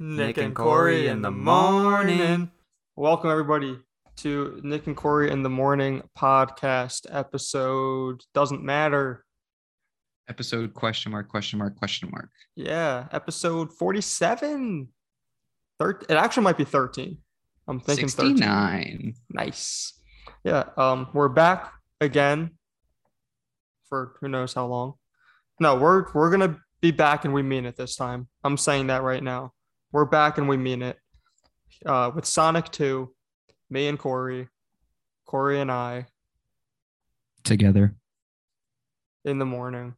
Nick and Corey in the morning. Welcome everybody to Nick and Corey in the morning podcast episode. Doesn't matter. Episode question mark question mark question mark. Yeah, episode forty-seven. Thir- it actually might be thirteen. I'm thinking 13. 69. Nice. Yeah. Um, we're back again for who knows how long. No, we're we're gonna be back and we mean it this time. I'm saying that right now. We're back and we mean it. Uh, with Sonic 2, me and Corey, Corey and I Together. in the morning.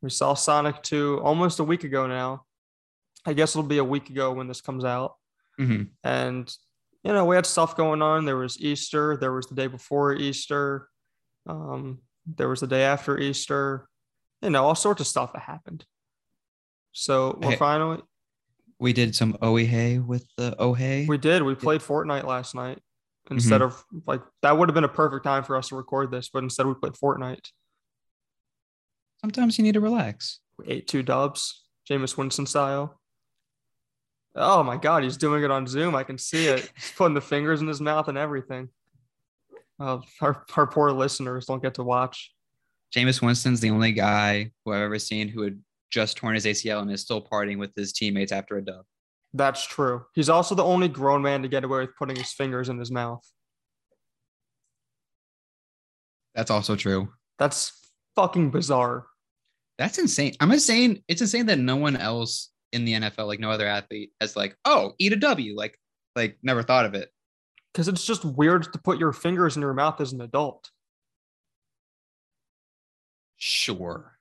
We saw Sonic 2 almost a week ago now. I guess it'll be a week ago when this comes out. Mhm. And, you know, we had stuff going on. There was Easter, there was the day before Easter, um, there was the day after Easter, you know, all sorts of stuff that happened. So we're Hey. finally, We did some Ohe with the Ohe. we did, we played Fortnite last night instead of like, that would have been a perfect time for us to record this, but instead we played Fortnite. Sometimes you need to relax. We ate two dubs, Jameis Winston style. Oh my God, he's doing it on Zoom. I can see it. He's putting the fingers in his mouth and everything. Uh, our, our poor listeners don't get to watch. Jameis Winston's the only guy who I've ever seen who had just torn his ACL and is still partying with his teammates after a dub. That's true. He's also the only grown man to get away with putting his fingers in his mouth. That's also true. That's fucking bizarre. That's insane. I'm insane. It's insane that no one else in the NFL, like no other athlete, has like, oh, eat a W. Like, like never thought of it. Because it's just weird to put your fingers in your mouth as an adult. Sure.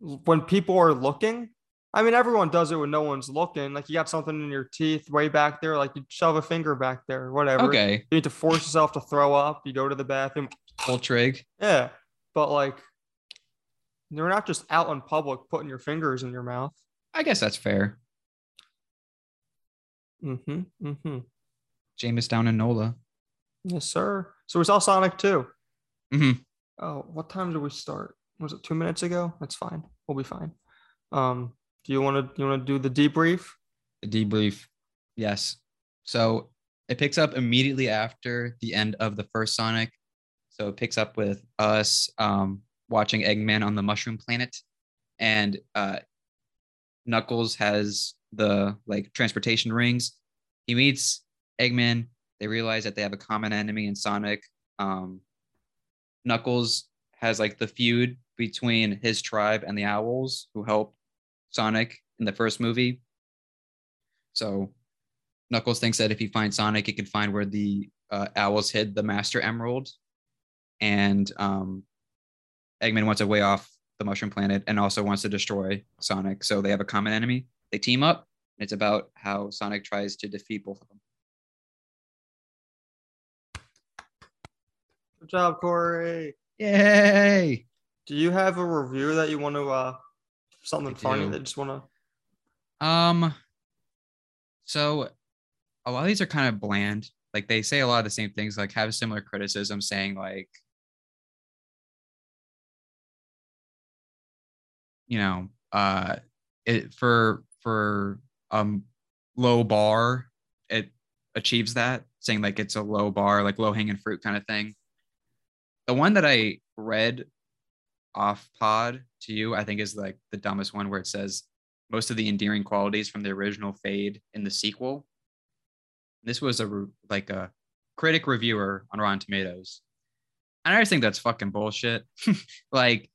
When people are looking, I mean, everyone does it when no one's looking. Like you got something in your teeth way back there, like you shove a finger back there, whatever. Okay. You need to force yourself to throw up. You go to the bathroom. Full trig. Yeah. But like, you're not just out in public putting your fingers in your mouth. I guess that's fair. Mm-hmm. Mm-hmm. Jameis down in NOLA. Yes, sir. So we saw Sonic too. 2. Mhm. Oh, what time do we start? Was it two minutes ago? That's fine. We'll be fine. Um, do you want to you want to do the debrief? The debrief. Yes. So it picks up immediately after the end of the first Sonic. So it picks up with us um, watching Eggman on the Mushroom Planet, and uh, Knuckles has the like transportation rings. He meets Eggman. They realize that they have a common enemy in Sonic. Um, Knuckles has like the feud between his tribe and the Owls, who helped Sonic in the first movie. So Knuckles thinks that if he finds Sonic, he can find where the uh, owls hid the Master Emerald. And um, Eggman wants a way off the Mushroom Planet and also wants to destroy Sonic. So they have a common enemy. They team up. It's about how Sonic tries to defeat both of them. Good job, Corey. Yay! Do you have a review that you want to uh something I funny do. that you just want to? Um, so a lot of these are kind of bland. Like they say a lot of the same things, like have similar criticism, saying like, you know, uh, it for for um low bar, it achieves that, saying like it's a low bar, like low hanging fruit kind of thing. The one that I read off pod to you, I think is like the dumbest one where it says most of the endearing qualities from the original fade in the sequel. This was a like a critic reviewer on Rotten Tomatoes. And I just think that's fucking bullshit. like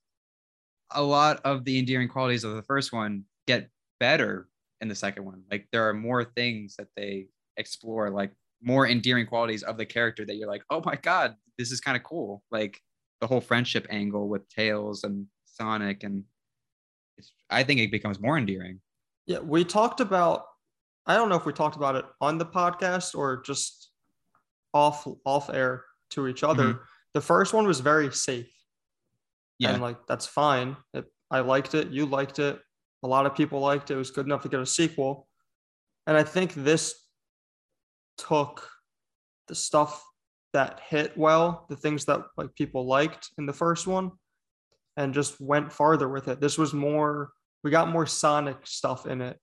a lot of the endearing qualities of the first one get better in the second one. Like there are more things that they explore, like more endearing qualities of the character that you're like, oh my god, this is kind of cool. Like the whole friendship angle with Tails and Sonic, and it's, I think it becomes more endearing. Yeah, we talked about. I don't know if we talked about it on the podcast or just off off air to each other. Mhm. The first one was very safe. Yeah. And like that's fine. It, I liked it. You liked it. A lot of people liked it. It was good enough to get a sequel. And I think this took the stuff that hit well, the things that like people liked in the first one, and just went farther with it. This was more. We got more Sonic stuff in it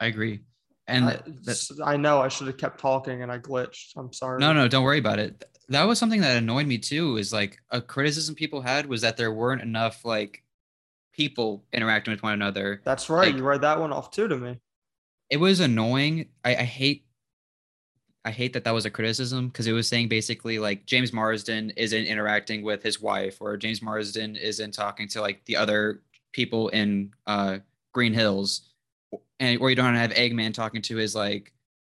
I agree. And I, that- I know I should have kept talking and I glitched. I'm sorry. no, no, don't worry about it. That was something that annoyed me too. Is like a criticism people had was that there weren't enough like people interacting with one another. That's right. Like- you read that one off too to me. It was annoying. I, I hate. I hate that that was a criticism because it was saying basically like James Marsden isn't interacting with his wife or James Marsden isn't talking to like the other people in uh, Green Hills, and or you don't have Eggman talking to his like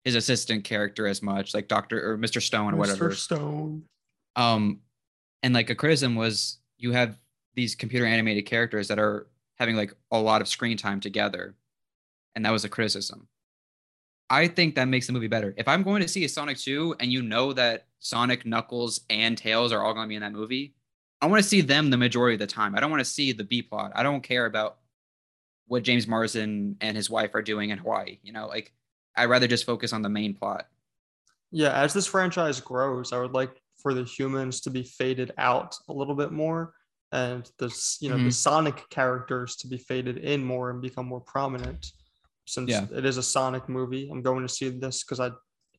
his assistant character as much, like Doctor or Mr. Stone or whatever. Mr. Stone. Um, and like a criticism was you have these computer animated characters that are having like a lot of screen time together, and that was a criticism. I think that makes the movie better. If I'm going to see a Sonic 2 and you know that Sonic, Knuckles, and Tails are all going to be in that movie, I want to see them the majority of the time. I don't want to see the B plot. I don't care about what James Marsden and his wife are doing in Hawaii. You know, like I'd rather just focus on the main plot. Yeah, as this franchise grows, I would like for the humans to be faded out a little bit more and this, you know, the Mhm. Sonic characters to be faded in more and become more prominent. Since Yeah. it is a Sonic movie, I'm going to see this because I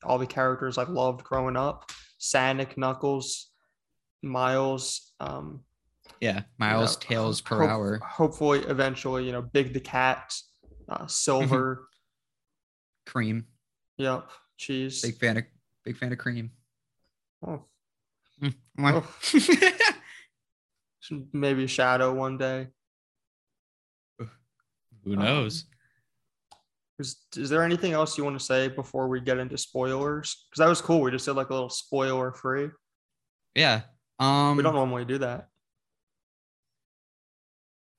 all the characters I loved growing up. Sonic, Knuckles, Miles, um, Yeah, you miles, know, tails per hope- hour. Hopefully, eventually, you know, Big the Cat, uh, Silver, Cream. yep, cheese. Big fan of big fan of cream. Oh, Mwah. maybe Shadow one day. Who Um, knows? Is, is there anything else you want to say before we get into spoilers? Because that was cool. We just did like a little spoiler free. yeah. Um We don't normally do that.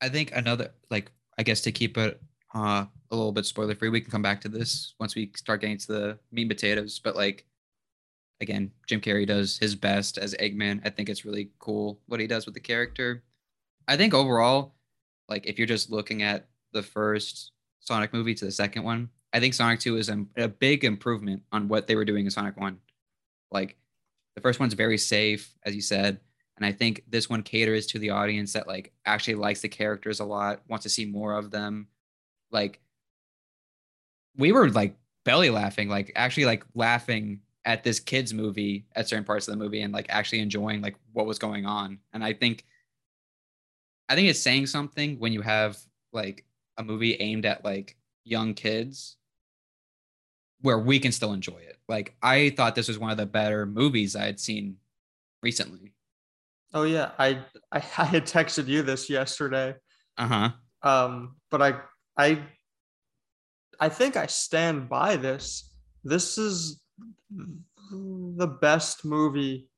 I think another like I guess to keep it uh a little bit spoiler free, we can come back to this once we start getting to the meat and potatoes. But like again, Jim Carrey does his best as Eggman. I think it's really cool what he does with the character. I think overall, like if you're just looking at the first Sonic movie to the second one, I think Sonic 2 is a, a big improvement on what they were doing in Sonic 1. Like the first one's very safe, as you said. And I think this one caters to the audience that like actually likes the characters a lot, wants to see more of them. Like we were like belly laughing, like actually like laughing at this kids movie at certain parts of the movie and like actually enjoying like what was going on. And I think I think it's saying something when you have like a movie aimed at like young kids where we can still enjoy it. Like I thought this was one of the better movies I had seen recently. Oh yeah, I I, I had texted you this yesterday. Uh-huh. Um, but I I I think I stand by this. This is the best movie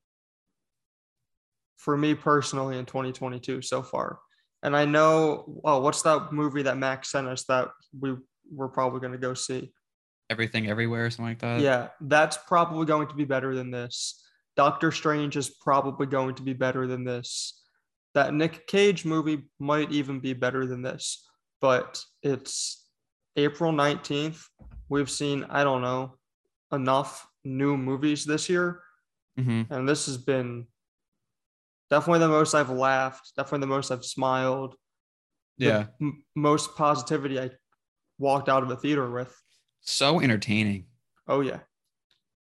for me personally in 2022 so far. And I know, oh, what's that movie that Max sent us that we we're probably going to go see? Everything everywhere, or something like that. yeah, that's probably going to be better than this. Doctor Strange is probably going to be better than this. That Nick Cage movie might even be better than this, but it's April 19th. We've seen, I don't know, enough new movies this year, hmm and this has been definitely the most I've laughed, definitely the most I've smiled, Yeah. m- most positivity I walked out of the theater with. So entertaining. Oh, yeah,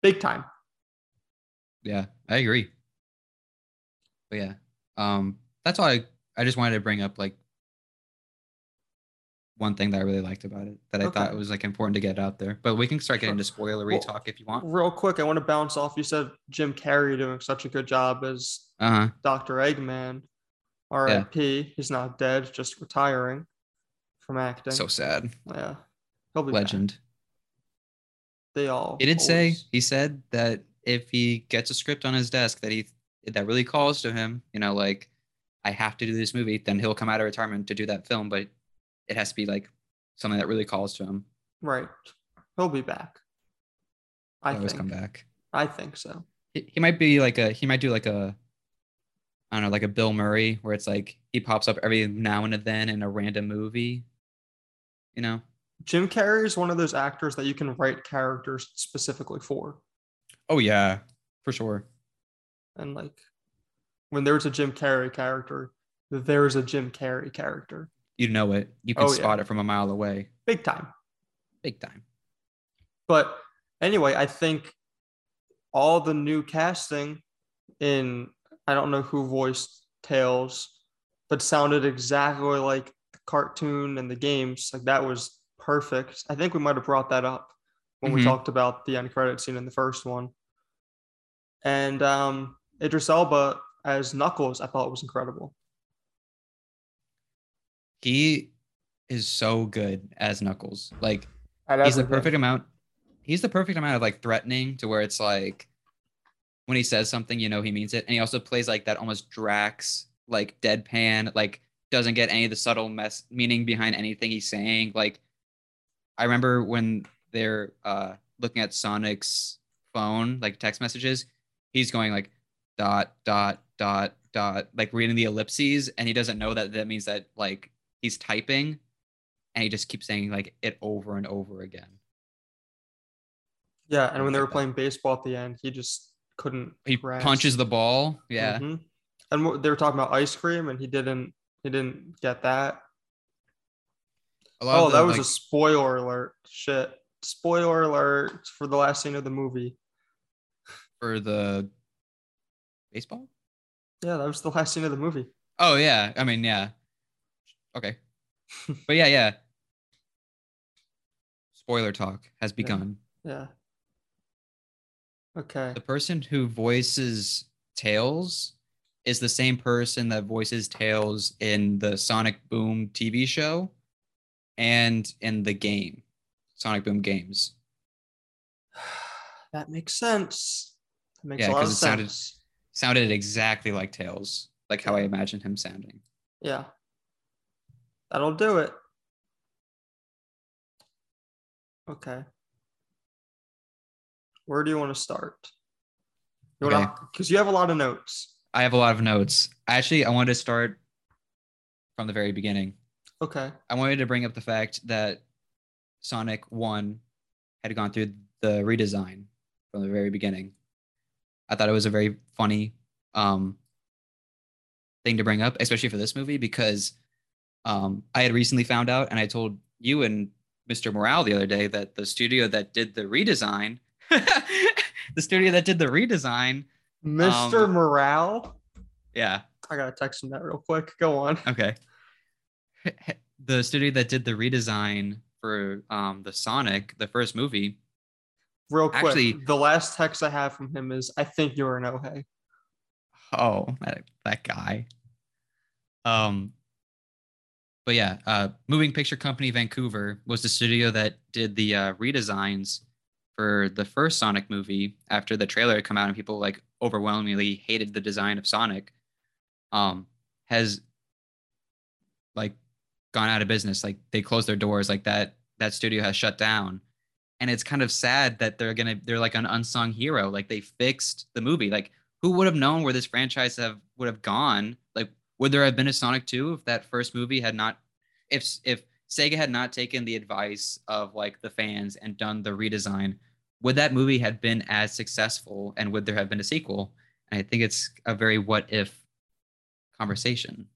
big time. Yeah, I agree. But yeah. Um that's all I I just wanted to bring up like one thing that I really liked about it that I thought Okay. was like important to get out there. But we can start getting into spoilery Well, talk if you want. Real quick, I want to bounce off. You said Jim Carrey doing such a good job as Uh-huh. Dr. Eggman. R.I.P. He's not dead, just retiring from acting. So sad. yeah, he'll be back. Legend. They all. He did say he said that if he gets a script on his desk that he that really calls to him, you know, like I have to do this movie, then he'll come out of retirement to do that film, but it has to be like something that really calls to him. right. He'll be back. I always think. come back. I think so. He, he might be like a he might do like a I don't know, like a Bill Murray where it's like he pops up every now and then in a random movie. You know? Jim Carrey is one of those actors that you can write characters specifically for. Oh yeah, for sure. And like when there's a Jim Carrey character, there's a Jim Carrey character. You know it. You can Oh, yeah. spot it from a mile away. Big time. big time. But anyway, I think all the new casting in I don't know who voiced Tails, but sounded exactly like the cartoon and the games. Like that was perfect. I think we might have brought that up when we Mhm. talked about the end credit scene in the first one. And um Idris Elba as Knuckles, I thought was incredible. He is so good as Knuckles. Like he's the perfect amount. He's the perfect amount of like threatening to where it's like when he says something, you know he means it, and he also plays like that almost Drax like deadpan, like doesn't get any of the subtle mess meaning behind anything he's saying. Like I remember when they're uh looking at Sonic's phone, like text messages, he's going like dot dot dot dot, like reading the ellipses, and he doesn't know that that means that like he's typing, and he just keeps saying like it over and over again. Yeah, and when they were playing baseball at the end, he just couldn't. He grasp. punches the ball. Yeah. Mhm. And they were talking about ice cream, and he didn't. He didn't get that. Oh, the, that was like, a spoiler alert. Shit. Spoiler alert for the last scene of the movie. for the baseball. Yeah, that was the last scene of the movie. Oh yeah, I mean yeah. Okay, but yeah, yeah. Spoiler talk has begun. Yeah. Okay. The person who voices Tails is the same person that voices Tails in the Sonic Boom TV show and in the game, Sonic Boom games. That makes sense. That makes Yeah, a lot of it sounded- Sounded exactly like Tails, like how I imagined him sounding. Yeah. That'll do it. Okay. Where do you want to start? You Okay. because you have a lot of notes. I have a lot of notes. Actually, I wanted to start from the very beginning. Okay. I wanted to bring up the fact that Sonic 1 had gone through the redesign from the very beginning. I thought it was a very funny um, thing to bring up, especially for this movie, because um, I had recently found out, and I told you and Mr. Morale the other day that the studio that did the redesign, the studio that did the redesign, Mr. Um, Morale. yeah, I gotta text him that real quick. Go on. Okay. The studio that did the redesign for um the Sonic, the first movie. Real quick. Actually- the last text I have from him is I think you're an Ohei. Oh, that, that guy. Um but yeah, uh Moving Picture Company Vancouver was the studio that did the uh redesigns for the first Sonic movie after the trailer had come out and people like overwhelmingly hated the design of Sonic. Um has like gone out of business. Like they closed their doors. Like that that studio has shut down. And it's kind of sad that they're gonna they're like an unsung hero. Like they fixed the movie. Like who would have known where this franchise have would have gone? Would there have been a Sonic 2 if that first movie had not if if Sega had not taken the advice of like the fans and done the redesign, would that movie have been as successful and would there have been a sequel? And I think it's a very what if conversation.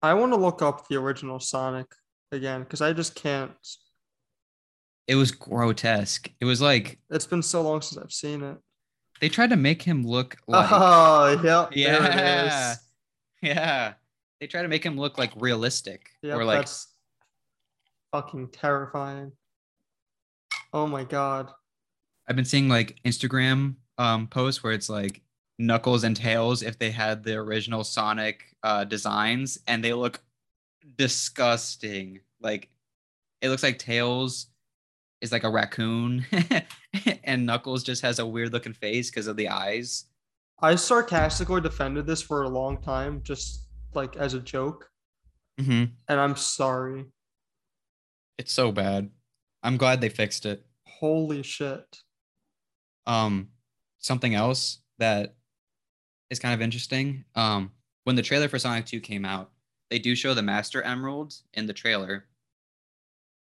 I want to look up the original Sonic again because I just can't. It was grotesque. It was like It's been so long since I've seen it. They tried to make him look like oh, yep. Yeah, yeah. They try to make him look like realistic Yep, or like that's fucking terrifying. Oh my god. I've been seeing like Instagram um posts where it's like Knuckles and Tails if they had the original Sonic uh designs and they look disgusting. Like it looks like Tails is like a raccoon and Knuckles just has a weird looking face because of the eyes. I sarcastically defended this for a long time, just like as a joke, Mm-hmm. and I'm sorry. It's so bad. I'm glad they fixed it. Holy shit. um something else that is kind of interesting um when the trailer for sonic 2 came out they do show the master emerald in the trailer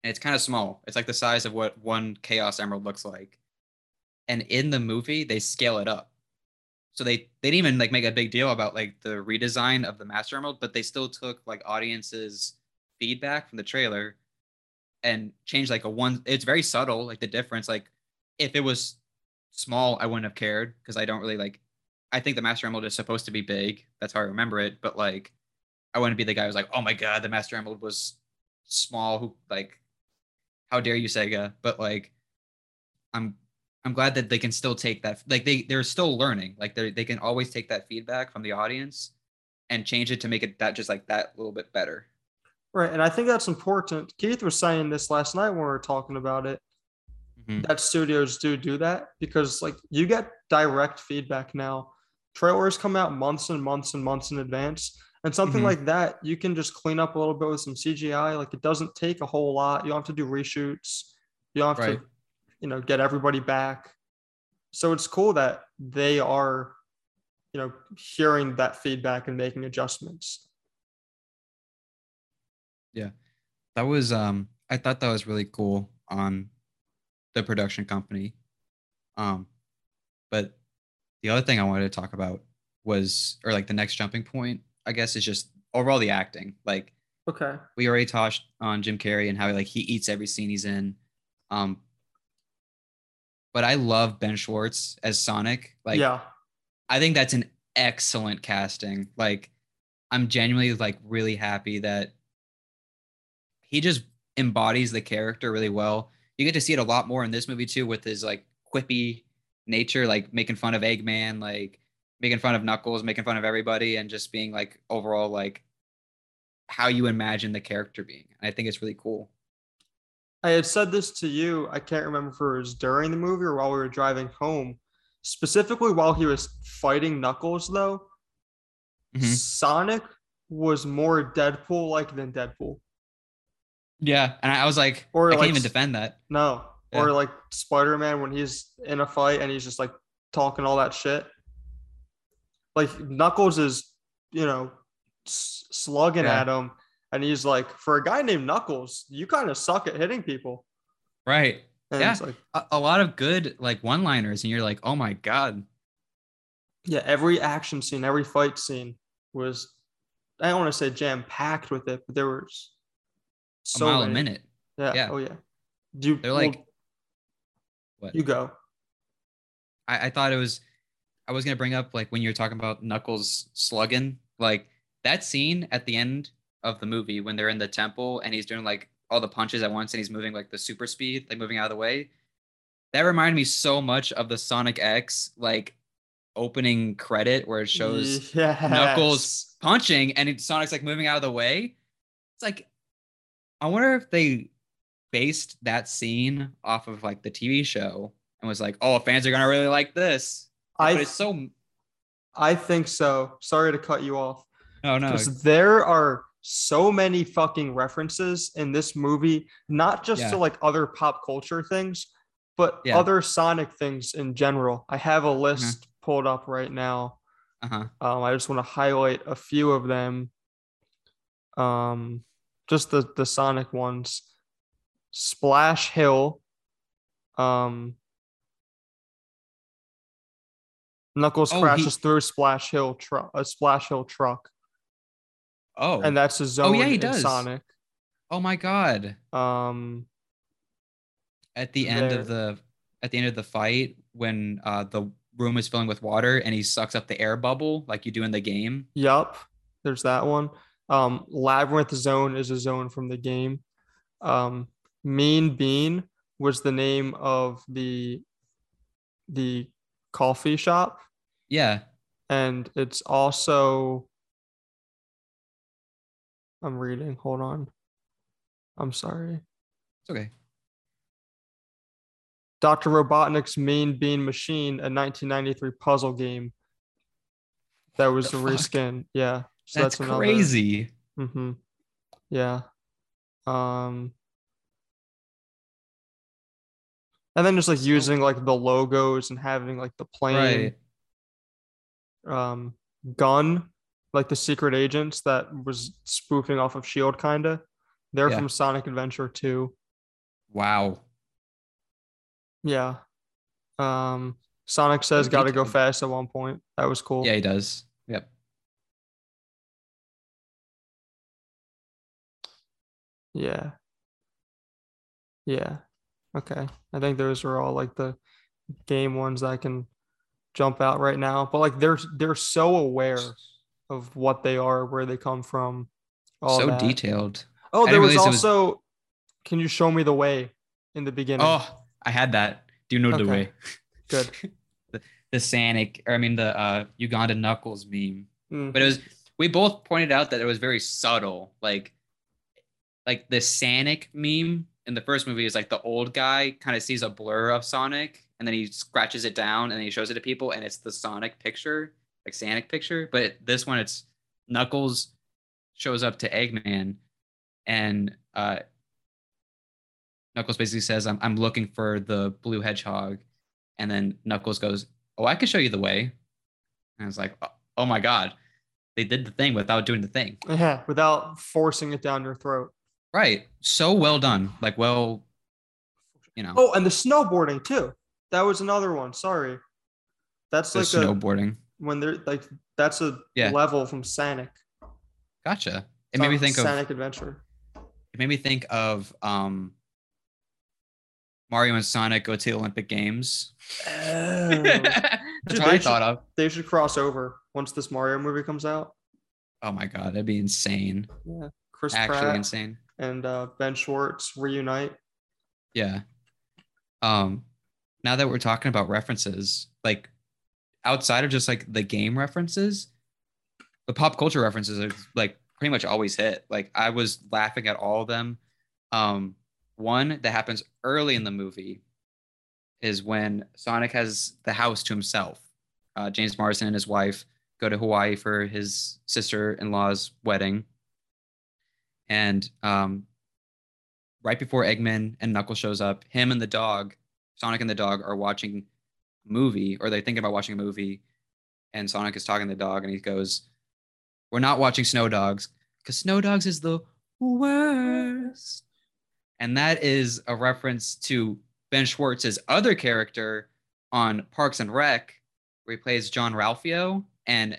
and it's kind of small it's like the size of what one chaos emerald looks like and in the movie they scale it up so they they didn't even like make a big deal about like the redesign of the master emerald but they still took like audiences feedback from the trailer and changed like a one. It's very subtle, like the difference. Like if it was small, I wouldn't have cared because I don't really like. I think the Master Emerald is supposed to be big. That's how I remember it. But like, I wouldn't be the guy who's like, oh my god, the Master Emerald was small. Who like, how dare you, Sega? But like, I'm I'm glad that they can still take that. Like they they're still learning. Like they they can always take that feedback from the audience and change it to make it that just like that little bit better. Right. And I think that's important. Keith was saying this last night when we were talking about it. Mhm. That studios do do that because like you get direct feedback now. Trailers come out months and months and months in advance. And something Mhm. like that, you can just clean up a little bit with some CGI. Like it doesn't take a whole lot. You don't have to do reshoots. You don't have Right. to, you know, get everybody back. So it's cool that they are, you know, hearing that feedback and making adjustments. Yeah. That was um I thought that was really cool on the production company. Um but the other thing I wanted to talk about was or like the next jumping point, I guess, is just overall the acting. Like Okay. we already touched on Jim Carrey and how like he eats every scene he's in. Um but I love Ben Schwartz as Sonic. Like yeah. I think that's an excellent casting. Like, I'm genuinely like really happy that he just embodies the character really well. You get to see it a lot more in this movie too, with his like quippy nature, like making fun of Eggman, like making fun of Knuckles, making fun of everybody, and just being like overall like how you imagine the character being. And I think it's really cool. I had said this to you. I can't remember if it was during the movie or while we were driving home. Specifically, while he was fighting Knuckles, though, Mhm. Sonic was more Deadpool like than Deadpool. Yeah, and I was like, Or, I can't even defend that. No, Yeah. or like Spider Man when he's in a fight and he's just like talking all that shit. Like Knuckles is, you know, slugging Yeah. at him, and he's like, for a guy named Knuckles, you kind of suck at hitting people. Right. And Yeah. like, a, a lot of good like one liners and you're like oh my god yeah, every action scene, every fight scene was, I don't want to say jam packed with it, but there was a so mile a many. minute Yeah. Yeah. Oh yeah. Do you, they're well, like what you go. I, I thought it was i was gonna bring up like when you're talking about knuckles slugging like that scene at the end of the movie when they're in the temple and he's doing like all the punches at once and he's moving like the super speed like moving out of the way that reminded me so much of the sonic x like opening credit where it shows yes. Knuckles punching and it, Sonic's like moving out of the way. It's like, I wonder if they based that scene off of like the TV show and was like, oh, fans are gonna really like this. I but it's so I think so. Sorry to cut you off. Oh no Because there are so many fucking references in this movie, not just Yeah. to like other pop culture things, but Yeah. other Sonic things in general. I have a list pulled up right now. uh-huh. Um, I just want to highlight a few of them. Um, just the the Sonic ones. Splash Hill. Um, Knuckles Oh, he- crashes through Splash Hill truck, a Splash Hill truck, Oh and that's a zone Oh yeah, he does. Sonic. oh my god. Um, At the end of the at the end of the fight, when uh the room is filling with water and he sucks up the air bubble like you do in the game. yup, there's that one. Um, Labyrinth Zone is a zone from the game. Um, Mean Bean was the name of the the coffee shop, Yeah. and it's also. I'm reading. Hold on. I'm sorry. It's okay. Dr. Robotnik's Mean Bean Machine, a 1993 puzzle game that was The a fuck? reskin. Yeah. So That's, that's, another. crazy. Mm-hmm. Yeah. Um. And then just like using like the logos and having like the plane Right. um gun, like the secret agents that was spoofing off of Shield, kinda. They're Yeah. from Sonic Adventure 2. Wow. Yeah. Um. Sonic says got to go fast at one point. That was cool. Yeah, he does. Yep. Yeah. Yeah. Okay. I think those are all like the game ones that can jump out right now. But like they're they're so aware of what they are, where they come from. All so that. detailed. Oh, there was it was- also. Can you show me the way in the beginning? Oh, I had that. Do you know the way? good. The Sanic, or I mean the uh, Uganda Knuckles meme. Mm. But it was we both pointed out that it was very subtle. Like like the Sanic meme in the first movie is like the old guy kind of sees a blur of Sonic and then he scratches it down and then he shows it to people and it's the Sonic picture, like Sonic picture. But this one it's Knuckles shows up to Eggman and uh Knuckles basically says, I'm, I'm looking for the blue hedgehog. And then Knuckles goes, Oh, I can show you the way. And I was like, "Oh- Oh my God, they did the thing without doing the thing. Yeah, without forcing it down your throat. Right. So well done. Like, well, you know, Oh, and the snowboarding too. That was another one. Sorry. That's the like a snowboarding. when they're like that's a Yeah. level from Sonic. Gotcha. It made me think of Sonic Adventure. it made me think of um Mario and Sonic go to the Olympic Games. Oh. That's Dude, what I they thought of. they should cross over once this Mario movie comes out. Oh my god, that'd be insane. Yeah. Chris Actually Pratt insane. And uh, Ben Schwartz reunite. Yeah. Um now that we're talking about references, like outside of just like the game references, the pop culture references are like pretty much always hit. Like I was laughing at all of them. Um one that happens early in the movie is when Sonic has the house to himself. Uh, James Marsden and his wife go to Hawaii for his sister-in-law's wedding. And um, right before Eggman and Knuckles shows up, him and the dog, Sonic and the dog, are watching a movie, or they're thinking about watching a movie. And Sonic is talking to the dog, and he goes, "We're not watching Snow Dogs because Snow Dogs is the worst." And that is a reference to Ben Schwartz's other character on Parks and Rec, where he plays Jean-Ralphio, and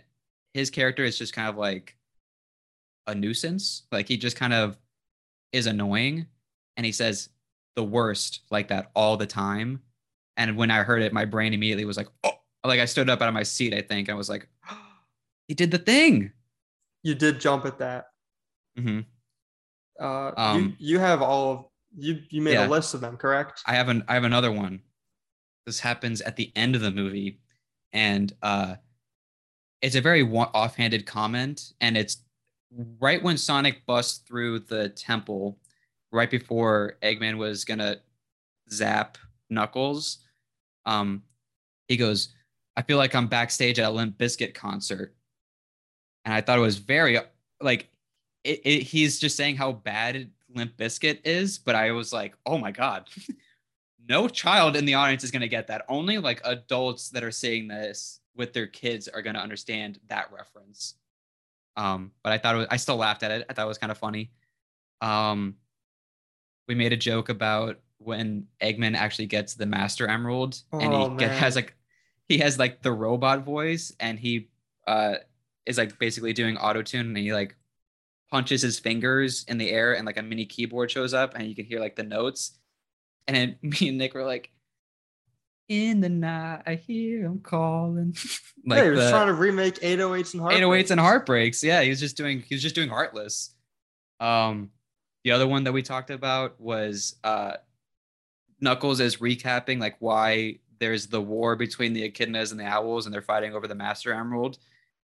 his character is just kind of like a nuisance. Like he just kind of is annoying, and he says the worst like that all the time. And when I heard it, my brain immediately was like, "Oh!" Like I stood up out of my seat. I think I was like, "He did the thing." You did jump at that. Mm-hmm. Uh, Um, you, you have all of you. You made yeah. a list of them, correct? I have an I have another one. This happens at the end of the movie, and uh, it's a very offhanded comment, and it's right when Sonic busts through the temple, right before Eggman was gonna zap Knuckles. Um, he goes, "I feel like I'm backstage at a Limp Bizkit concert," and I thought it was very like it, it, he's just saying how bad Limp Bizkit is, but I was like, oh my god, no child in the audience is gonna get that. Only like adults that are seeing this with their kids are gonna understand that reference. Um, but I thought it was, I still laughed at it. I thought it was kind of funny. Um, we made a joke about when Eggman actually gets the Master Emerald, and he Oh, get, has like he has like the robot voice, and he uh is like basically doing auto tune, and he like punches his fingers in the air, and like a mini keyboard shows up, and you can hear like the notes. And then me and Nick were like, "In the night, I hear him calling." like yeah, he was the trying to remake 808s and Heartbreak. 808s and heartbreaks. Yeah, he was just doing he was just doing Heartless. Um, the other one that we talked about was uh, Knuckles is recapping like why there's the war between the Echidnas and the Owls, and they're fighting over the Master Emerald,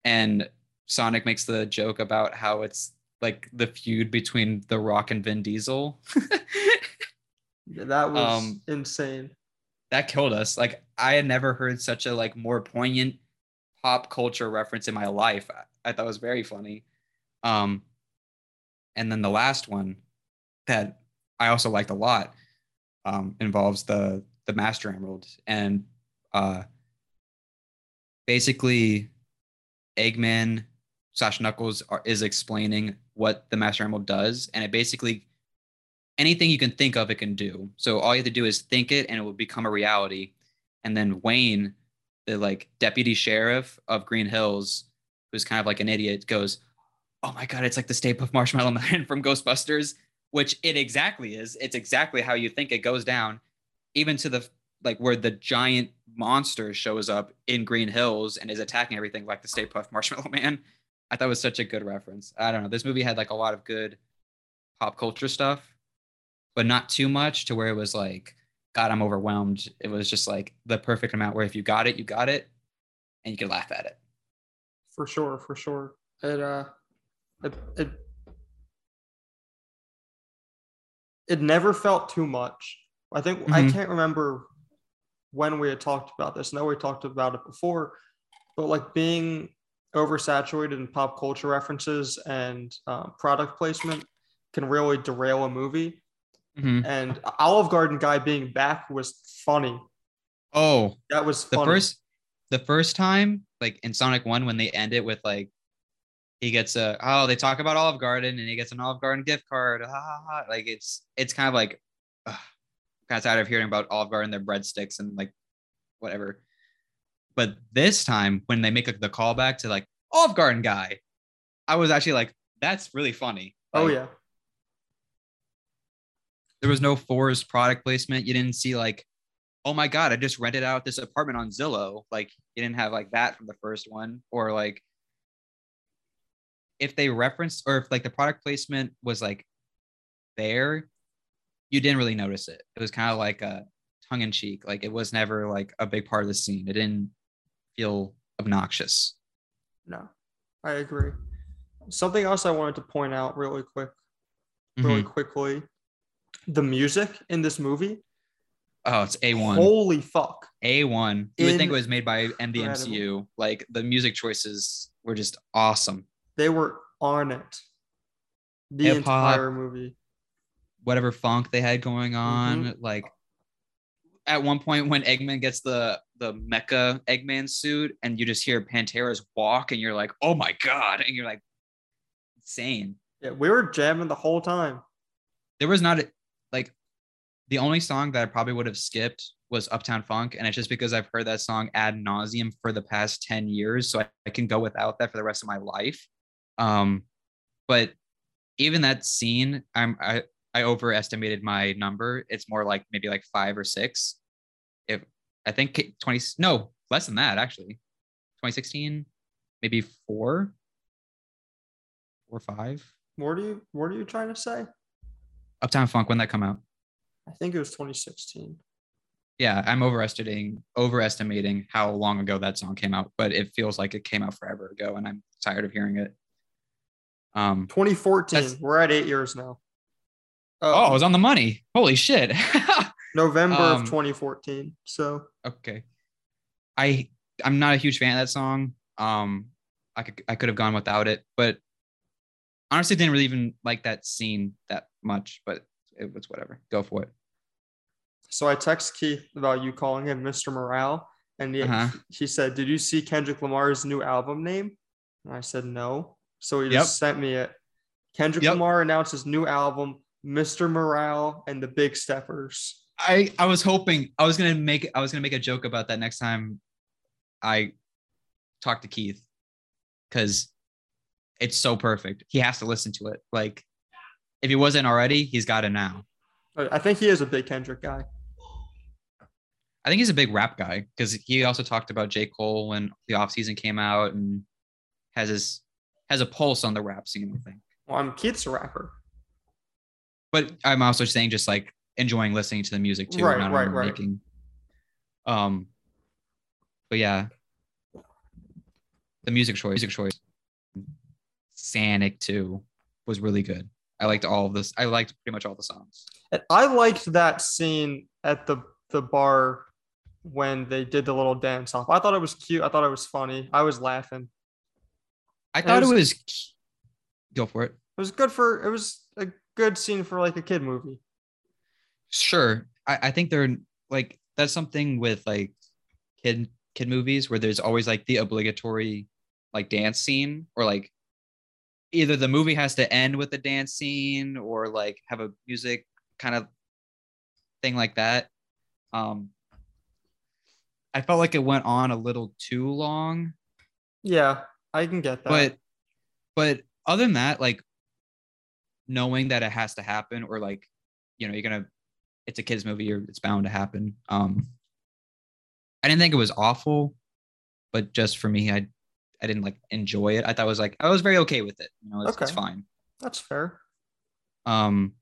and Sonic makes the joke about how it's like the feud between The Rock and Vin Diesel. Yeah, that was Um, insane. That killed us. Like I had never heard such a like more poignant pop culture reference in my life. I, I thought it was very funny. Um, and then the last one that I also liked a lot um, involves the the Master Emerald and uh, basically Eggman slash Knuckles are, is explaining what the Master Emerald does, and it basically anything you can think of, it can do. So all you have to do is think it, and it will become a reality. And then Wayne, the like deputy sheriff of Green Hills, who's kind of like an idiot, goes, "Oh my god, it's like the Stay Puft Marshmallow Man from Ghostbusters." which it exactly is. It's exactly how you think it goes down, even to the like where the giant monster shows up in Green Hills and is attacking everything like the Stay Puft Marshmallow Man. I thought was such a good reference. I don't know. This movie had like a lot of good pop culture stuff, but not too much to where it was like, God, I'm overwhelmed. It was just like the perfect amount where if you got it, you got it, and you could laugh at it. For sure, for sure. It uh, it it it never felt too much. I think I Mhm. can't remember when we had talked about this. I know we talked about it before, but like being oversaturated in pop culture references and uh, product placement can really derail a movie. Mhm. And Olive Garden guy being back was funny. Oh, That was the funny. first the first time like in sonic 1 when they end it with like he gets a oh they talk about olive garden and he gets an olive garden gift card ha, ha, ha. like it's it's kind of like ugh, kind of tired of hearing about olive garden their breadsticks and like whatever but this time when they make like, the callback to like olive garden guy i was actually like that's really funny oh yeah. There was no forced product placement. You didn't see like, oh my god, I just rented out this apartment on Zillow. Like you didn't have like that from the first one, or like if they referenced or if like the product placement was like there, you didn't really notice it. It was kind of like a tongue in cheek. Like it was never like a big part of the scene. It didn't feel obnoxious. No, I agree. Something else I wanted to point out really quick, really Mhm. quickly. The music in this movie, Oh, it's a one. holy fuck. A one. You would think it was made by MDMCU. Like the music choices were just awesome. They were on it. The Hip-hop. entire movie. Whatever funk they had going on, Mm-hmm. like at one point when Eggman gets the the mecha Eggman suit, and you just hear Pantera's walk, and you're like, oh my god, and you're like, insane. Yeah, we were jamming the whole time. There was not a, the only song that I probably would have skipped was Uptown Funk, and it's just because I've heard that song ad nauseum for the past 10 years, so I, I can go without that for the rest of my life. Um, but even that scene, I'm I I overestimated my number. It's more like maybe like five or six. If I think 20 no less than that actually, 2016, maybe four, four or five. What are you what are you trying to say? Uptown Funk when that come out? I think it was 2016. yeah, I'm overestimating overestimating how long ago that song came out, but it feels like it came out forever ago, and I'm tired of hearing it. Um, 2014. We're at eight years now. oh, Uh, I was on the money. Holy shit. November um, of 2014. So okay, I I'm not a huge fan of that song. Um, I could I could have gone without it, but honestly, didn't really even like that scene that much. But it was whatever. Go for it. so I text Keith about you calling him Mr. Morale, and he, Uh-huh. he said, "Did you see Kendrick Lamar's new album name?" And I said, "No." So he Yep. just sent me it. Kendrick Yep. Lamar announced his new album, Mr. Morale and the Big Steppers. I I was hoping I was gonna make I was gonna make a joke about that next time I talk to Keith because it's so perfect. He has to listen to it. Like if he wasn't already, he's got it now. I think he is a big Kendrick guy. I think he's a big rap guy because he also talked about J. Cole when the offseason came out and has his has a pulse on the rap scene, I think. Well, I'm Keith's a rapper. But I'm also saying just like enjoying listening to the music too, Right, not right, right. making. Um, but yeah, the music choice, music choice, Sonic too was really good. I liked all of this. I liked pretty much all the songs. And I liked that scene at the the bar when they did the little dance off. I thought it was cute. I thought it was funny. I was laughing. I And thought it it was. Go for it. It was good for it was a good scene for like a kid movie. Sure. I, I think they're like that's something with like kid kid movies where there's always like the obligatory like dance scene or like either the movie has to end with a dance scene or like have a music kind of thing like that. Um I felt like it went on a little too long, Yeah, I can get that. but but other than that, like knowing that it has to happen or like you know you're gonna it's a kids movie or it's bound to happen um i didn't think it was awful but just for me i i didn't like enjoy it i thought it was like i was very okay with it you know it's, it's fine That's fair. um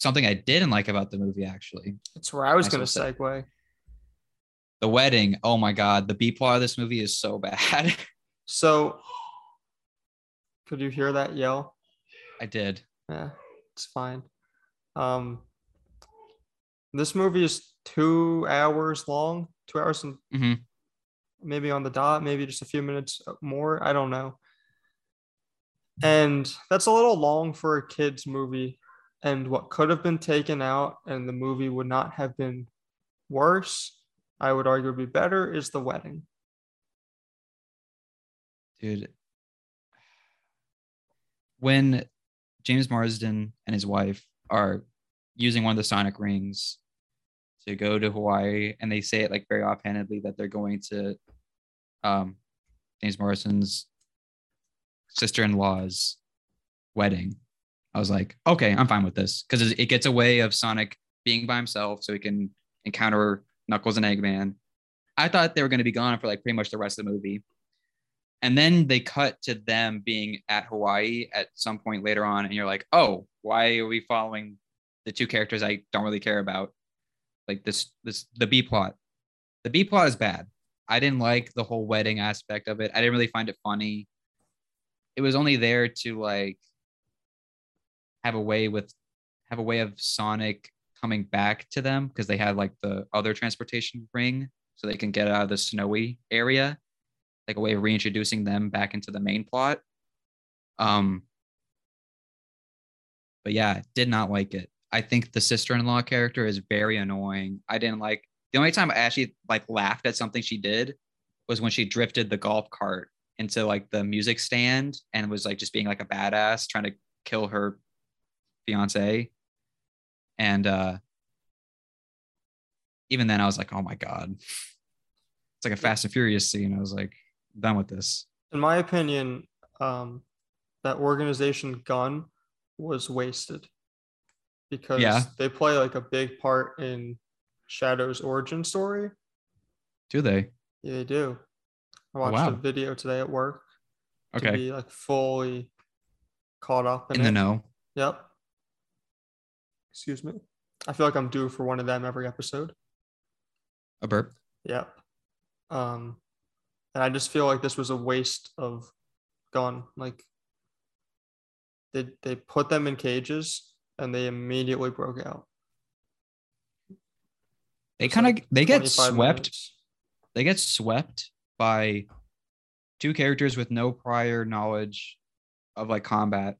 something i didn't like about the movie actually That's where I was gonna little segue. the wedding oh my god the b plot of this movie is so bad So, could you hear that yell? i did Yeah, it's fine. Um, this movie is two hours long, two hours and Mhm. Maybe on the dot, maybe just a few minutes uh, more. I don't know. And that's a little long for a kids' movie. And what could have been taken out and the movie would not have been worse, I would argue would be better, is the wedding. dude when james marsden and his wife are using one of the sonic rings to go to hawaii and they say it like very offhandedly that they're going to um james Marsden's sister-in-law's wedding i was like okay i'm fine with this because it gets away of sonic being by himself so he can encounter knuckles and eggman i thought they were going to be gone for like pretty much the rest of the movie and then they cut to them being at Hawaii at some point later on, and you're like, oh, why are we following the two characters I don't really care about? Like this, this the B plot. The B plot is bad. I didn't like the whole wedding aspect of it. I didn't really find it funny. It was only there to like have a way with have a way of Sonic coming back to them because they had like the other transportation ring so they can get out of the snowy area like a way of reintroducing them back into the main plot. Um, but yeah, did not like it. I think the sister-in-law character is very annoying. I didn't like the only time I actually like laughed at something she did was when she drifted the golf cart into like the music stand and was like just being like a badass trying to kill her fiance. And uh even then I was like, oh my God. It's like a Fast and Furious scene. I was like, done with this. in my opinion, um, that organization gun was wasted because Yeah. they play like a big part in Shadow's origin story. Do they? Yeah, they do. I watched wow. a video today at work Okay. to be like fully caught up in, In the know. Yep. Excuse me. I feel like I'm due for one of them every episode. A burp. Yep. Um, and I just feel like this was a waste of gun. Like they they put them in cages and they immediately broke out. They kind of like they get swept. minutes. They get swept by two characters with no prior knowledge of like combat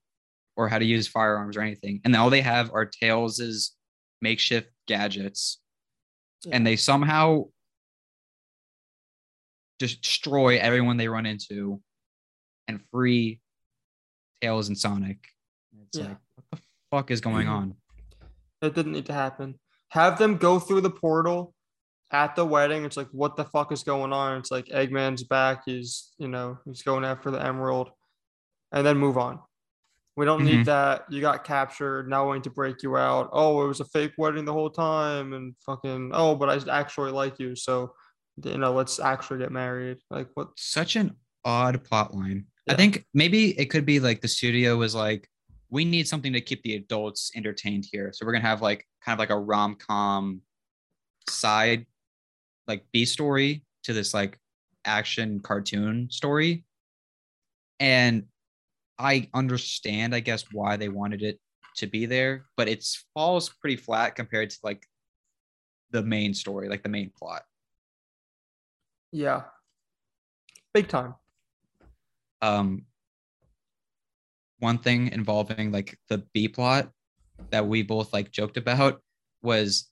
or how to use firearms or anything, and all they have are Tails's makeshift gadgets, and they somehow destroy everyone they run into and free Tails and Sonic. It's Yeah. like what the fuck is going on? It didn't need to happen. Have them go through the portal at the wedding. It's like, what the fuck is going on? It's like Eggman's back. He's, you know, he's going after the emerald. And then move on. We don't Mhm. need that. You got captured, now wanting to break you out. Oh, it was a fake wedding the whole time. And fucking, oh, but I actually like you. So, you know, let's actually get married. Like, what? such an odd plot line. I think maybe it could be like the studio was like, we need something to keep the adults entertained here. So we're gonna have like kind of like a rom com side, like B story to this like action cartoon story. And I understand, I guess, why they wanted it to be there, but it falls pretty flat compared to like the main story, like the main plot. Yeah. Big time. um one thing involving like the B plot that we both like joked about was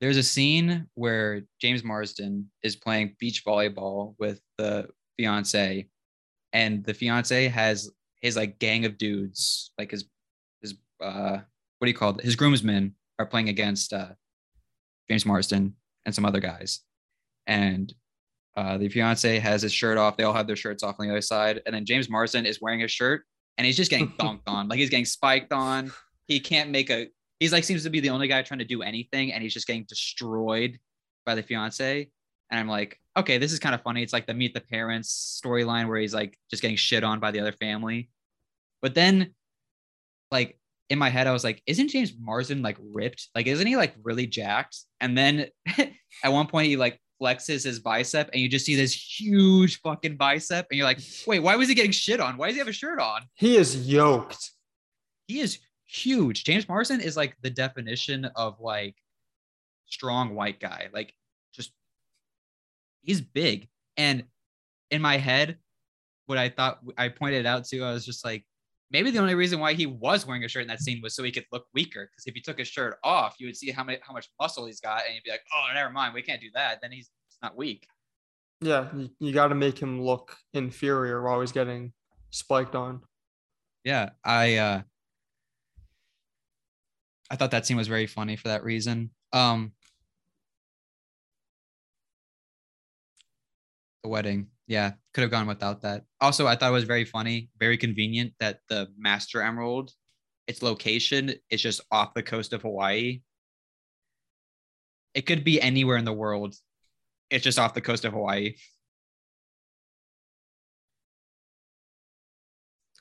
there's a scene where James Marsden is playing beach volleyball with the fiance and the fiance has his like gang of dudes like his his uh what do you call it? His groomsmen are playing against uh James Marsden and some other guys. And uh, the fiance has his shirt off. They all have their shirts off on the other side. And then James Marsden is wearing his shirt and he's just getting dunked on. Like he's getting spiked on. He can't make a. He's like seems to be the only guy trying to do anything, and he's just getting destroyed by the fiance. And I'm like, okay, this is kind of funny. It's like the meet the parents storyline where he's like just getting shit on by the other family. But then, like in my head, I was like, isn't James Marsden like ripped? Like, isn't he like really jacked? And then at one point, he like flexes his bicep, and you just see this huge fucking bicep, and you're like, wait, why was he getting shit on? Why does he have a shirt on? He is yoked. He is huge. James Marsden is like the definition of like strong white guy. Like, just he's big. And in my head, what I thought I pointed out to, I was just like, maybe the only reason why he was wearing a shirt in that scene was so he could look weaker. Because if he took his shirt off, you would see how many how much muscle he's got, and you'd be like, oh, never mind, we can't do that. Then he's, he's not weak. Yeah, you, you got to make him look inferior while he's getting spiked on. Yeah, I uh I thought that scene was very funny for that reason. Um the wedding. Yeah, could have gone without that. Also, I thought it was very funny, very convenient that the Master Emerald, its location is just off the coast of Hawaii. It could be anywhere in the world. It's just off the coast of Hawaii.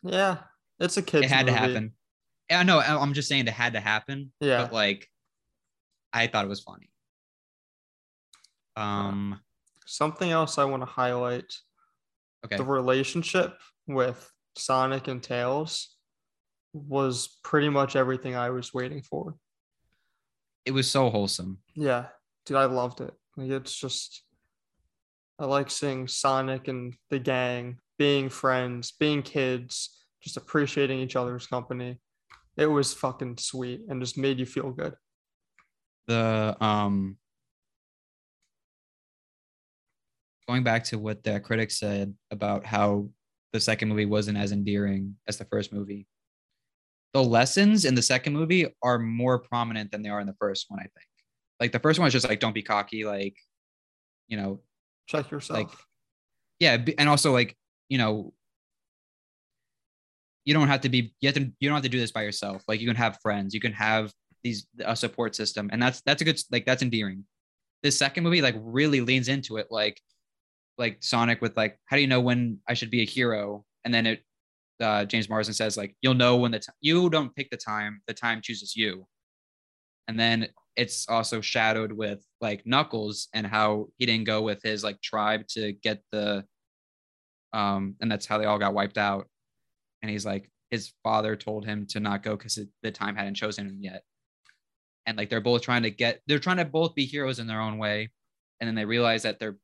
Yeah, it's a kid. it had to happen. Yeah, no, I'm just saying it had to happen. Yeah. But like, I thought it was funny. Um. Something else I want to highlight Okay. the relationship with Sonic and Tails was pretty much everything I was waiting for. It was so wholesome. Yeah, dude, I loved it. Like it's just I like seeing Sonic and the gang being friends, being kids, just appreciating each other's company. It was fucking sweet and just made you feel good. The um. Going back to what the critics said about how the second movie wasn't as endearing as the first movie. The lessons in the second movie are more prominent than they are in the first one, I think. Like the first one is just like don't be cocky, like you know, Check yourself. Like, yeah and also like you know you don't have to be you have to you don't have to do this by yourself like you can have friends you can have these a support system and that's that's a good like that's endearing this second movie like really leans into it like like sonic with like how do you know when i should be a hero? And then it uh, james marsden says like you'll know when the t- you don't pick the time the time chooses you. And then it's also shadowed with like Knuckles and how he didn't go with his like tribe to get the um and that's how they all got wiped out. And he's like his father told him to not go because the time hadn't chosen him yet. And like they're both trying to get they're trying to both be heroes in their own way. And then they realize that they're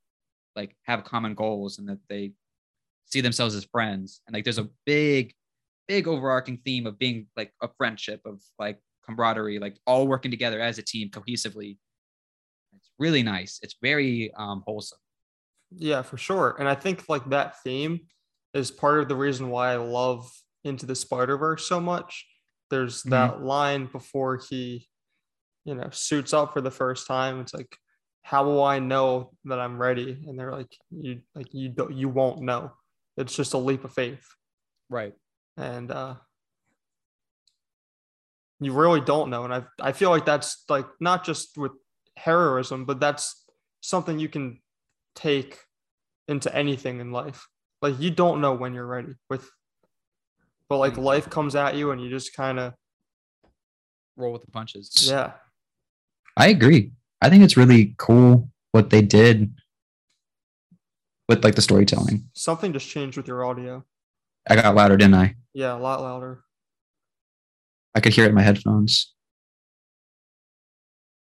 like have common goals and that they see themselves as friends and like there's a big big overarching theme of being like a friendship of like camaraderie like all working together as a team cohesively it's really nice it's very um wholesome Yeah, for sure. And I think like that theme is part of the reason why I love Into the Spider Verse so much. There's Mhm. that line before he, you know, suits up for the first time. It's like, how will I know that I'm ready? And they're like, you like you don't you won't know. It's just a leap of faith. right And uh you really don't know. And I I feel like that's like not just with heroism, but that's something you can take into anything in life. Like you don't know when you're ready with but like life comes at you and you just kind of roll with the punches yeah. I agree. I think it's really cool what they did with like the storytelling. Something just changed with your audio. I got louder, didn't I? Yeah, a lot louder. I could hear it in my headphones.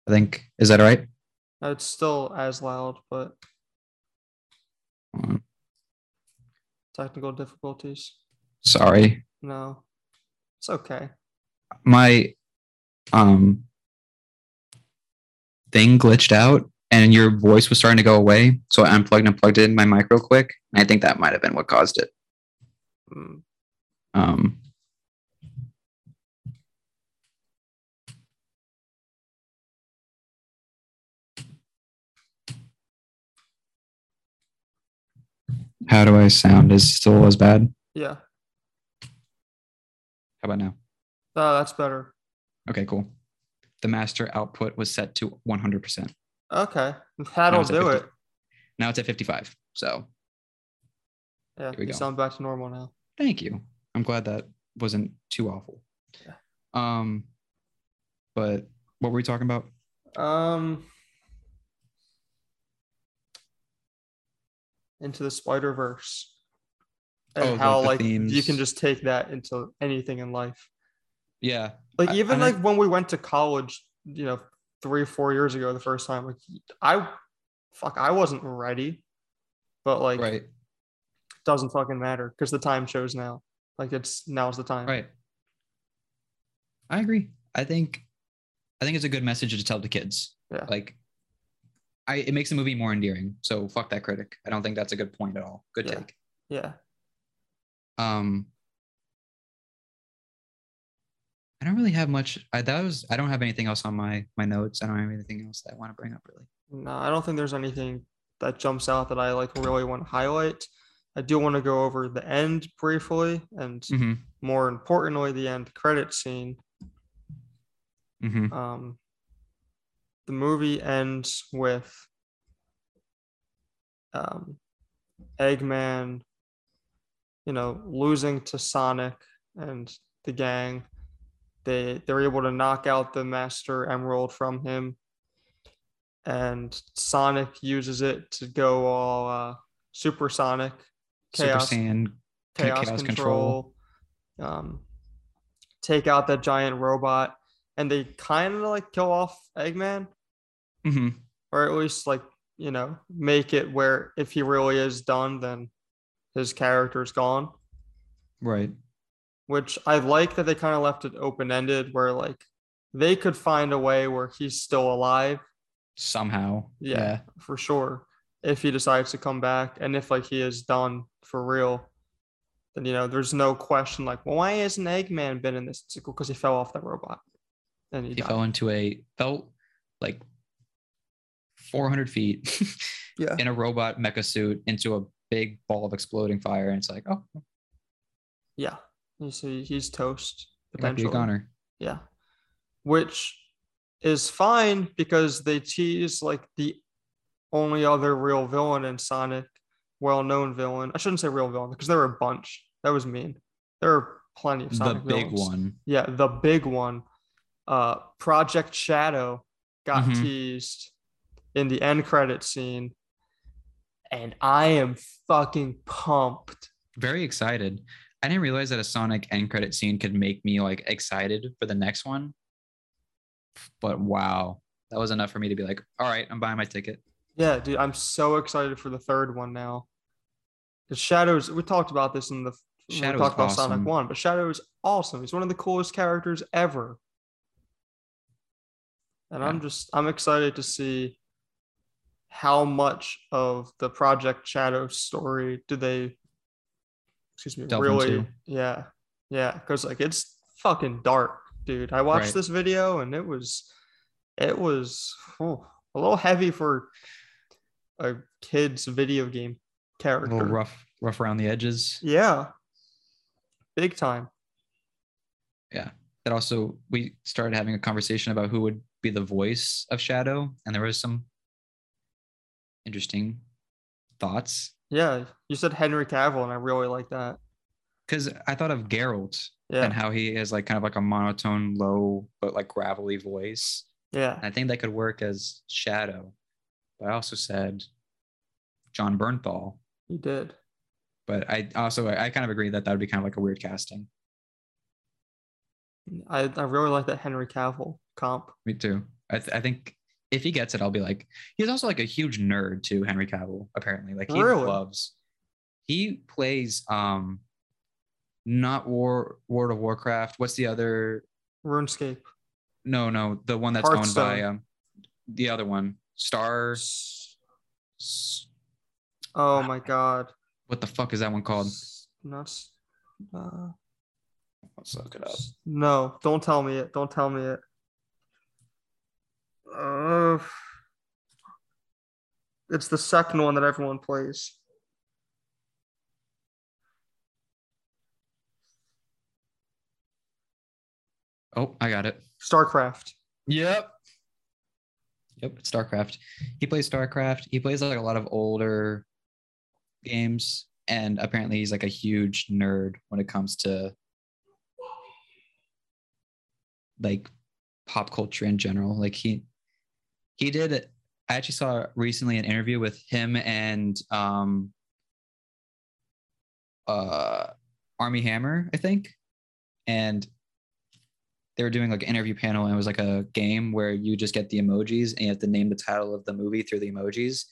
I think is that all right? It's still as loud, but Hold technical difficulties. Sorry. No. It's okay. My um thing glitched out and your voice was starting to go away. So I unplugged and plugged it in my mic real quick. And I think that might have been what caused it. Mm, Um How do I sound? Is it still as bad? Yeah. How about now? Oh, that's better. Okay, cool. The master output was set to 100%. Okay, that'll do 50. it. Now it's at 55. So Yeah, we you go. sound back to normal now. thank you. I'm glad that wasn't too awful. Yeah. Um, but what were we talking about? Um, into the Spider Verse, and Oh, like how the like you can just take that into anything in life. Yeah. Like I- even I- like when we went to college, you know, three four years ago, the first time, like I, fuck, I wasn't ready, but like Right. doesn't fucking matter because the time shows now. Like it's now's the time. Right. I agree. I think I think it's a good message to tell the kids. Yeah. Like I it makes the movie more endearing. So fuck that critic. I don't think that's a good point at all. Good Yeah. take. Yeah. Um I don't really have much I that was I don't have anything else on my my notes. I don't have anything else that I want to bring up really. No, I don't think there's anything that jumps out that I like really want to highlight. I do want to go over the end briefly and Mm-hmm. more importantly the end credit scene. Mm-hmm. Um the movie ends with um Eggman you know losing to Sonic and the gang. They they're able to knock out the Master Emerald from him. And Sonic uses it to go all uh, supersonic, chaos, Super Saiyan chaos, chaos control, um, take out that giant robot, and they kind of like kill off Eggman, hmm or at least like you know make it where if he really is done, then his character's gone. Right. Which I like that they kind of left it open ended, where like they could find a way where he's still alive Somehow. Yeah, for sure. If he decides to come back, and if like he is done for real, then you know there's no question. Like, well, why hasn't Eggman been in this? It's because he fell off that robot, and he, He fell into a felt like 400 feet Yeah, in a robot mecha suit into a big ball of exploding fire, and it's like, oh, yeah. You see, he's toast it might be a goner. Yeah, which is fine because they tease like the only other real villain in Sonic, well-known villain. I shouldn't say real villain because there were a bunch. That was mean. There are plenty of The Sonic big villains. one. Yeah, the big one. Uh Project Shadow got Mhm. teased in the end credit scene. And I am fucking pumped. Very excited. I didn't realize that a Sonic end credit scene could make me like excited for the next one. But wow, that was enough for me to be like, all right, I'm buying my ticket. Yeah, dude, I'm so excited for the third one now. Because Shadows, we talked about this in the when Shadow's we talked about awesome. Sonic One, but Shadow is awesome. He's one of the coolest characters ever. And I'm just I'm excited to see how much of the Project Shadow story do they excuse me really into. yeah yeah because like it's fucking dark dude i watched Right. this video and it was it was oh, a little heavy for a kid's video game A character little rough, rough around the edges. yeah big time Yeah. That also we started having a conversation about who would be the voice of Shadow, and there was some interesting thoughts. Yeah you said henry cavill and i really like that Because I thought of Geralt yeah and how he has like kind of like a monotone, low but like gravelly voice. yeah And I think that could work as Shadow. But I also said Jon Bernthal. you did But I also I kind of agree that that would be kind of like a weird casting. i, I really like that henry cavill comp Me too. I, th- I think if he gets it, I'll be like, he's also like a huge nerd too, Henry Cavill, apparently. Like he Really? loves he plays um not War World of Warcraft. What's the other runescape no, no, the one that's owned by um the other one. Star S- S- oh my god what the fuck is that one called? Not uh, Let's look it up. No, don't tell me it. Don't tell me it. Uh, it's the second one that everyone plays. Oh, I got it. StarCraft. Yep. Yep, it's StarCraft. He plays StarCraft. He plays like a lot of older games, and apparently he's like a huge nerd when it comes to like pop culture in general. Like he he did I actually saw recently an interview with him and um uh Armie Hammer, I think. And they were doing like an interview panel and it was like a game where you just get the emojis and you have to name the title of the movie through the emojis.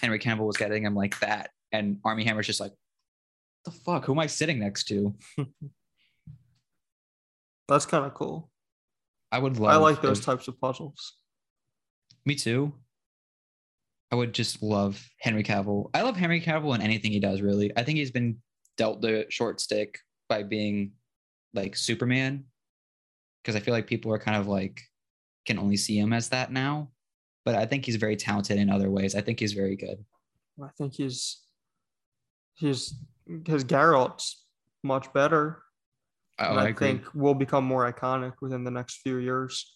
Henry Cavill was getting them like that. And Armie Hammer's just like, the fuck? Who am I sitting next to? That's kind of cool. I would love I like those if- types of puzzles. Me too. I would just love Henry Cavill. I love Henry Cavill in anything he does, really. I think he's been dealt the short stick by being like Superman. Because I feel like people are kind of like can only see him as that now. But I think he's very talented in other ways. I think he's very good. I think he's he's his Geralt's much better. Oh, I, I, think will become more iconic within the next few years,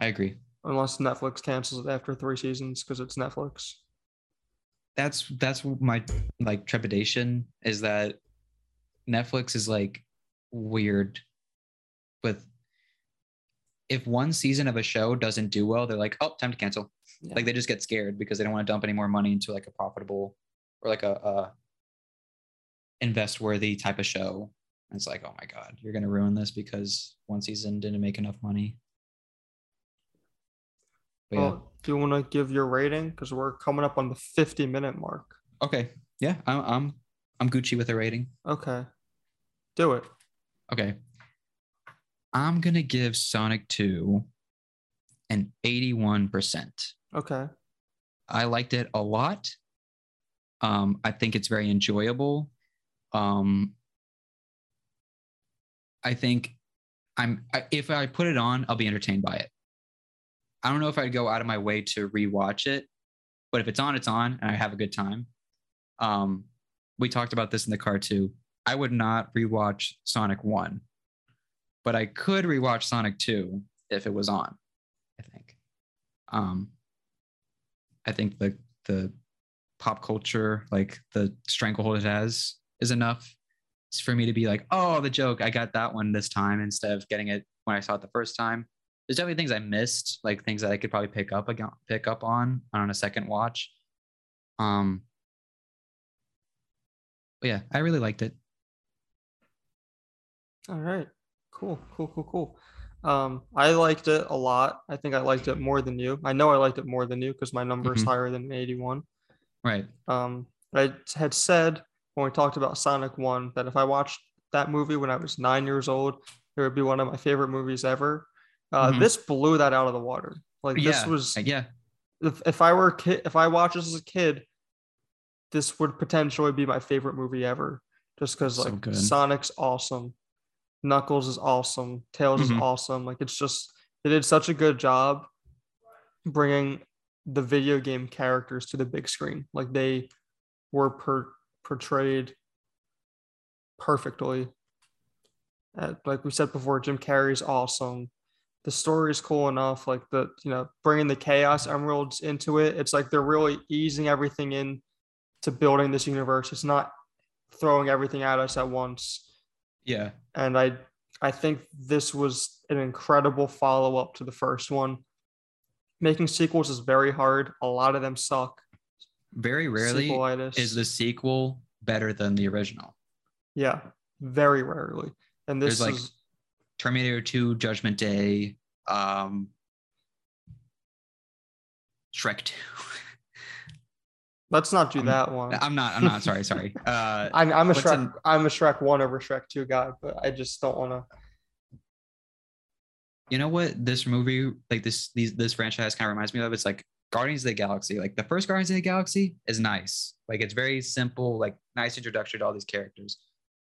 I agree. Unless Netflix cancels it after three seasons because it's Netflix. That's that's my like trepidation is that Netflix is like weird with if one season of a show doesn't do well, they're like, oh, time to cancel. Yeah. Like they just get scared because they don't want to dump any more money into like a profitable or like a, a invest worthy type of show. And it's like, oh my God, you're gonna ruin this because one season didn't make enough money. But yeah. Do you want to give your rating? Because we're coming up on the 50 minute mark. Okay. Yeah, I'm I'm I'm Gucci with a rating. Okay. Do it. Okay. I'm gonna give Sonic 2 an 81%. Okay. I liked it a lot. Um, I think it's very enjoyable. Um, I think I'm I, if I put it on, I'll be entertained by it. I don't know if I'd go out of my way to rewatch it, but if it's on, it's on, and I have a good time. Um, we talked about this in the car too. I would not rewatch Sonic One, but I could rewatch Sonic Two if it was on. I think. Um, I think the the pop culture, like the stranglehold it has, is enough for me to be like, oh, the joke, I got that one this time instead of getting it when I saw it the first time. There's definitely things I missed, like things that I could probably pick up again, pick up on on a second watch. Um, yeah, I really liked it. All right. Cool. Cool. Cool. Cool. Um, I liked it a lot. I think I liked it more than you. I know I liked it more than you because my number is Mhm. higher than 81. Right. Um, I had said when we talked about Sonic 1 that if I watched that movie when I was nine years old, it would be one of my favorite movies ever. Uh, Mhm. This blew that out of the water. Like this yeah. was yeah. if, if I were a kid, if I watched this as a kid, this would potentially be my favorite movie ever. Just because like good. Sonic's awesome, Knuckles is awesome, Tails Mhm. is awesome. Like it's just they did such a good job bringing the video game characters to the big screen. Like they were per- portrayed perfectly. Uh, like we said before, Jim Carrey's awesome. The story is cool enough. Like the you know bringing the Chaos Emeralds into it. It's like they're really easing everything in to building this universe. It's not throwing everything at us at once. Yeah. And I I think this was an incredible follow up to the first one. Making sequels is very hard. A lot of them suck. Very rarely Sequelitis. is the sequel better than the original. yeah, very rarely. And this There's like is Terminator 2, Judgment Day, um, Shrek 2. let's not do I'm- that one. I'm not. I'm not. Sorry. Sorry. Uh, I'm, I'm a Shrek. an- I'm a Shrek one over Shrek two guy, but I just don't want to. you know what? This movie, like this, these, this franchise, kind of reminds me of. It's like Guardians of the Galaxy. Like the first Guardians of the Galaxy is nice. Like it's very simple. Like nice introduction to all these characters.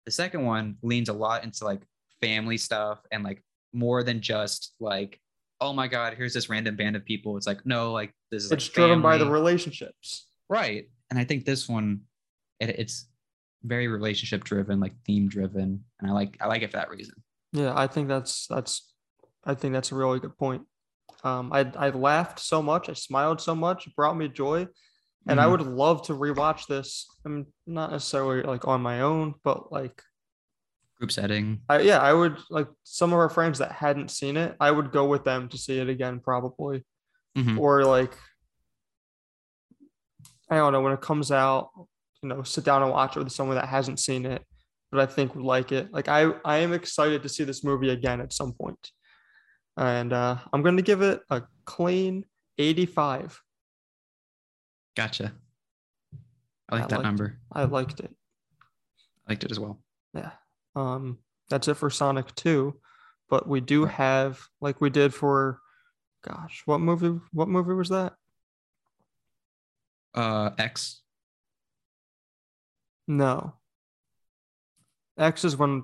The second one leans a lot into like family stuff and like more than just like, oh my god, here's this random band of people. It's like no, like this is. like, It's driven by the relationships. right and i think this one it, it's very relationship driven like theme driven and i like i like it for that reason Yeah, I think that's that's I think that's a really good point. Um, I I laughed so much, I smiled so much, it brought me joy, and I Mhm. would love to rewatch this. I'm not necessarily like on my own, but like Group setting. I yeah, I would like some of our friends that hadn't seen it, I would go with them to see it again probably. Mhm. Or like I don't know when it comes out, you know, sit down and watch it with someone that hasn't seen it, but I think would like it. Like I I am excited to see this movie again at some. And uh I'm gonna give it a clean 85. Gotcha. I like I that liked- number. I liked it. I liked it as well. Yeah. Um, that's it for Sonic 2. But we do have, like we did for, gosh, what movie? What movie was that? Uh, X. No. X is when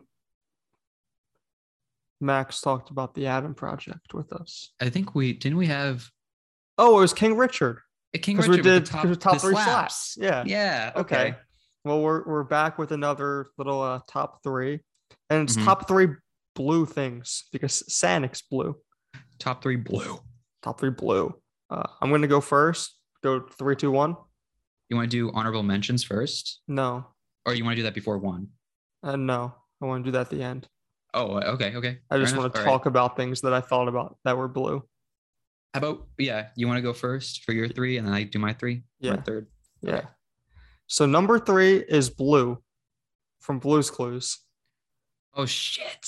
Max talked about the Adam Project with us. I think we didn't we have Oh, it was King Richard a King we Richard with did the top, top, top three slaps. slaps. Yeah. Yeah. Okay. Okay. Well, we're we're back with another little uh, top three, and it's Mhm. top three blue things because Sonic's blue. Top three blue. Top three blue. Uh, I'm gonna go first. Go three, two, one. You want to do honorable mentions first, No, or you want to do that before one? uh, no. I want to do that at the end. Oh, okay, okay. I just want to. All right. talk about things that I thought about that were blue. How about yeah? You want to go first for your three, and then I do my three. my Yeah. third. Yeah. So number three is blue from Blue's Clues. Oh shit!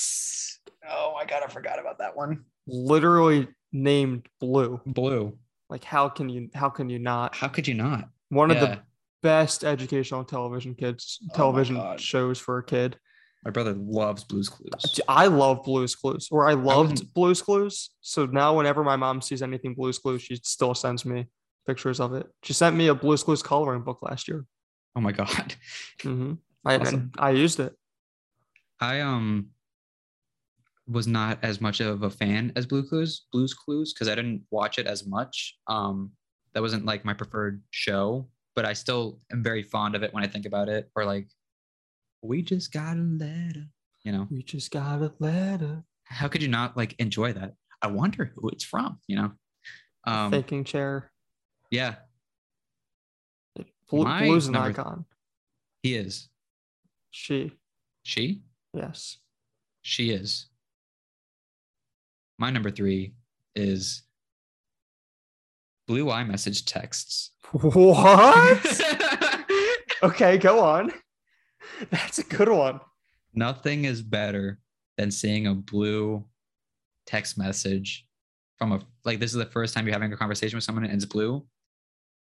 Oh my god, I forgot about that one. Literally named blue. Blue. Like how can you how can you not? How could you not? One of the best educational television kids Oh television God. shows for a kid. My brother loves Blue's Clues. I love Blue's Clues, or I loved wasn't- Blue's Clues. So now, whenever my mom sees anything Blue's Clues, she still sends me pictures of it. She sent me a Blue's Clues coloring book last year. Oh my god. hmm I Awesome. I used it. I um was not as much of a fan as Blue Clues, Blue's Clues, because I didn't watch it as much. Um, that wasn't like my preferred show, but I still am very fond of it when I think about it. Or like, we just got a letter. You know, We just got a letter. how could you not like enjoy that? I wonder who it's from. You know, um, Thinking chair. yeah, Blue, my Blue's an icon. he is. She. She, Yes. she is. My number three is blue iMessage texts. What? okay, go on. That's a good one. Nothing is better than seeing a blue text message from a like this is the first time you're having a conversation with someone and it's blue.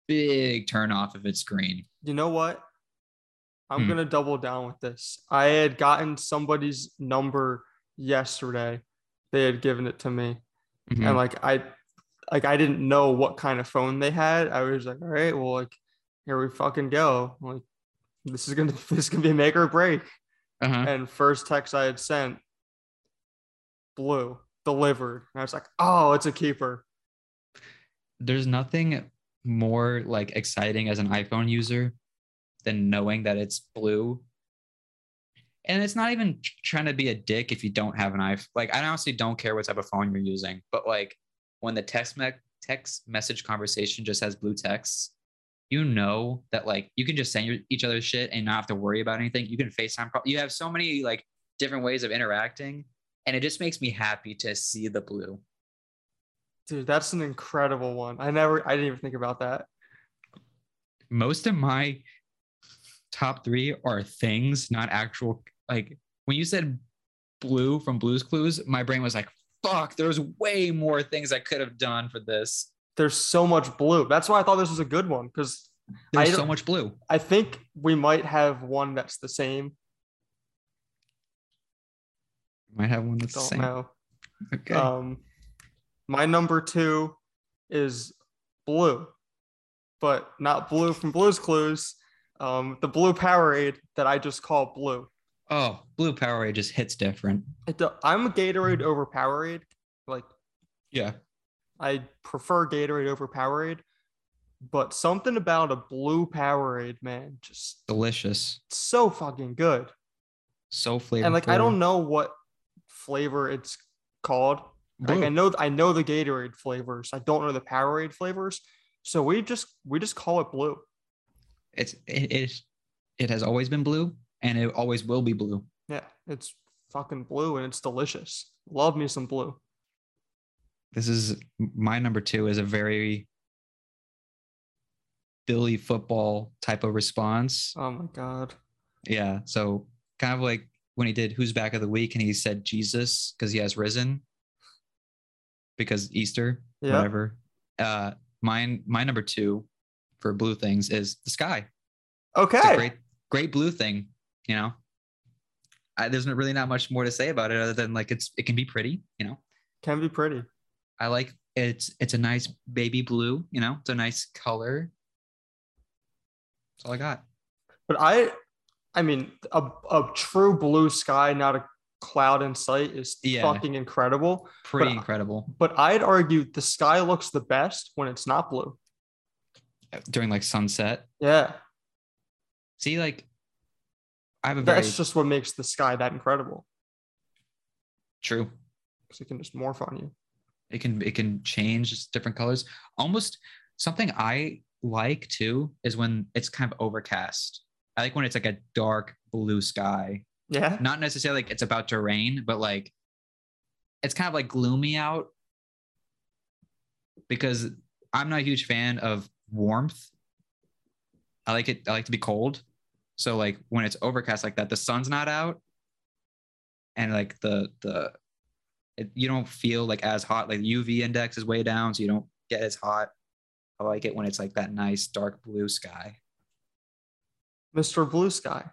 Big turn off if it's green. You know what? I'm Hmm. gonna double down with this. I had gotten somebody's number yesterday. They had given it to me, Mhm. and like I, like I didn't know what kind of phone they had. I was like, all right, well, like here we fucking go. Like this is gonna this is gonna be a make or break. Uh-huh. And first text I had sent, blue delivered. And I was like, oh, it's a keeper. There's nothing more like exciting as an iPhone user than knowing that it's blue. And it's not even trying to be a dick if you don't have an iPhone. Like I honestly don't care what type of phone you're using, but like when the text me- text message conversation just has blue text, you know that like you can just send your, each other shit and not have to worry about anything. You can FaceTime. Pro- you have so many like different ways of interacting, and it just makes me happy to see the blue. Dude, that's an incredible one. I never I didn't even think about that. most of my top three are things, not actual. Like when you said blue from Blues Clues, my brain was like, fuck, there's way more things I could have done for this. There's so much blue. That's why I thought this was a good one because There's so much blue. I think we might have one that's the same. Might have one that's the same. know. Okay. Um, my number two is blue, but not blue from Blue's Clues. Um, the blue Powerade that I just call blue. oh, blue Powerade just hits different. Do- I'm a Gatorade over Powerade. Like Yeah. I prefer Gatorade over Powerade, but something about a blue Powerade, man, just Delicious. so fucking good. So flavorful. And like I don't know what flavor it's called. Like I know I know the Gatorade flavors. I don't know the Powerade flavors. So we just we just call it blue. It's it is it has always been blue and it always will be blue. Yeah, it's fucking blue and it's delicious. Love me some blue. This is my number two is a very Philly football type of response. Oh my god. Yeah. So kind of like when he did Who's Back of the Week and he said Jesus because he has risen because Easter, Yeah. whatever. Uh mine my number two for blue things is the sky. It's a Okay. great great blue thing, you know. I, there's not really not much more to say about it other than like it's it can be pretty, you know. Can be pretty. I like it's it's a nice baby blue, you know. It's a nice color. That's all I got. But I I mean a, a true blue sky, not a cloud in sight is Yeah. fucking incredible. Pretty But- incredible But I'd argue the sky looks the best when it's not blue. during like sunset. Yeah. See, like I have a very That's just what makes the sky that incredible. true. Because it can just morph on you. It can it can change different colors. Almost something I like too is when it's kind of overcast. I like when it's like a dark blue sky. Yeah. Not necessarily like it's about to rain, but like it's kind of like gloomy out because I'm not a huge fan of warmth. I like it, I like to be cold. So like when it's overcast like that, the sun's not out and like the the it, you don't feel like as hot. Like the UV index is way down, so you don't get as hot. I like it when it's like that nice dark blue sky. Mr. Blue Sky.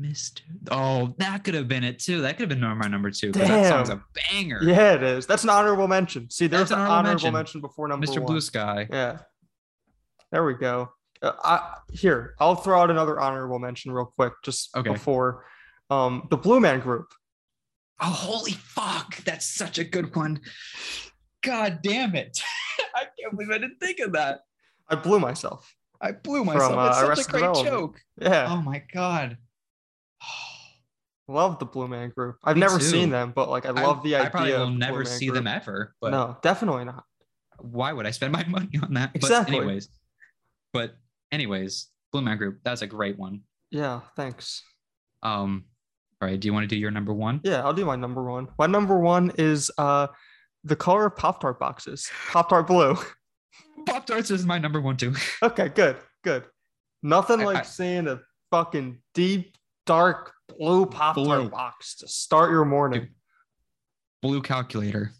Mr. Oh, that could have been it too. That could have been my number two. 'cause That song's a banger. Yeah, it is. That's an honorable mention. See, there's That's an honorable mention. mention. before number Mr. one. Blue Sky. Yeah. There we go. Uh, I, here, I'll throw out another honorable mention real quick, just Okay. before um, the Blue Man Group. Oh, holy fuck. That's such a good one. God damn it. I can't believe I didn't think of that. I blew myself. I blew myself. uh, it's such a great joke. Yeah, Oh my God. love the Blue Man Group. I've Me never too. seen them, but like I love the idea. I probably will never Man see Group. them ever, but no, definitely not. why would I spend my money on that? Exactly. But anyways, but anyways, Blue Man Group, that's a great one. Yeah, thanks. Um, all right, do you want to do your number one? Yeah, I'll do my number one. My number one is uh, the color of Pop Tart boxes. Pop Tart blue. Pop Tarts is my number one too. Okay, good, good. Nothing I- like I- seeing a fucking deep, dark blue pop tart box to start your morning. Blue calculator.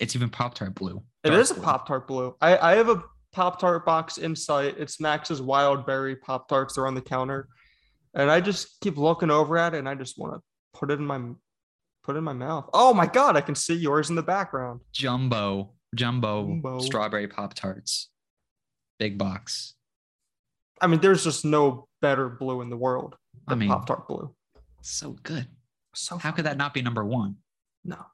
It's even Pop Tart blue. It Dark a. Pop Tart blue. I, I have a Pop Tart box in sight. It's Max's Wild Berry Pop Tarts. They're on the counter, and I just keep looking over at it, and I just want to put it in my put it in my mouth. Oh my god, I can see yours in the background. Jumbo, jumbo, Jumbo. strawberry Pop Tarts. Big box. I mean, there's just no better blue in the world I than mean, Pop Tart blue. so good. So How could that not be number one? no?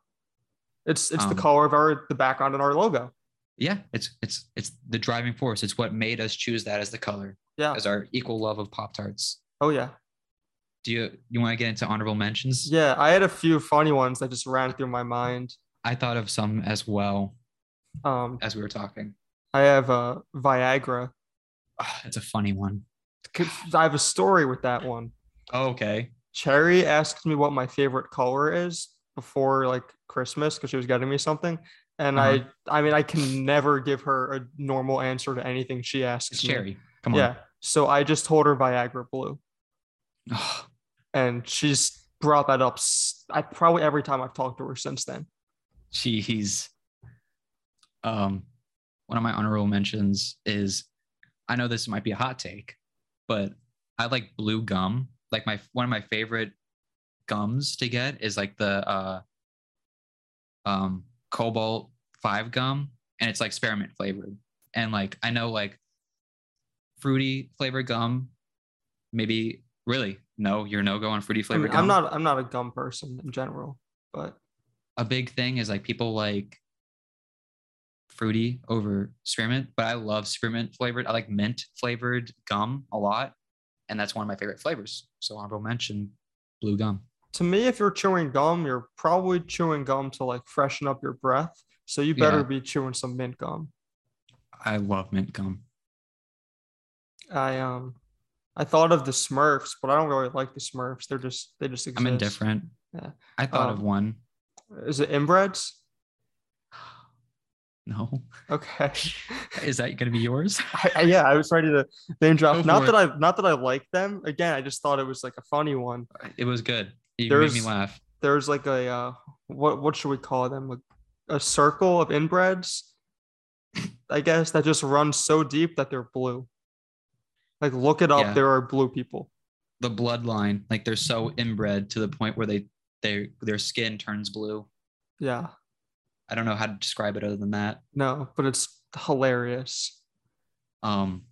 It's it's Um, the color of our the background in our logo. Yeah, it's it's it's the driving force. It's what made us choose that as the color, Yeah. as our equal love of Pop Tarts. Oh yeah. Do you you want to get into honorable mentions? Yeah. I had a few funny ones that just ran through my mind. I thought of some as well Um, as we were talking. I have uh, Viagra. It's a funny one. I have a story with that one. Okay. Cherry asked me what my favorite color is before like Christmas because she was getting me something. And Uh-huh. I I mean I can never give her a normal answer to anything she asks It's me. cherry. Come on. Yeah. So I just told her Viagra blue. And she's brought that up I probably every time I've talked to her since then. Jeez. Um, one of my honorable mentions is I know this might be a hot take, but I like blue gum. Like my one of my favorite gums to get is like the uh um cobalt five gum and it's like spearmint flavored. And like I know like fruity flavored gum, maybe really no, you're no go on fruity I flavored mean, gum I'm not I'm not a gum person in general, but a big thing is like people like fruity over spearmint, but I love spearmint flavored. I like mint flavored gum a lot, and that's one of my favorite flavors. So honorable mention, blue gum. to me, if you're chewing gum, you're probably chewing gum to like freshen up your breath. So you better Yeah. be chewing some mint gum. I love mint gum. I um I thought of the Smurfs, but I don't really like the Smurfs. They're just they just exist. I'm indifferent. Yeah. I thought of Um, one. Is it inbreds? No. Okay. Is that gonna be yours? I, I- yeah, I was ready to name drop. Not for that I not that I like them. Again, I just thought it was like a funny one. It was good. You made me laugh. There's like a uh, what what should we call them? A, a circle of inbreds, I guess, that just runs so deep that they're blue. Like look it up. Yeah. There are blue people. The bloodline, like they're so inbred to the point where they they their skin turns blue. Yeah. I don't know how to describe it other than that. No, but it's hilarious. Um,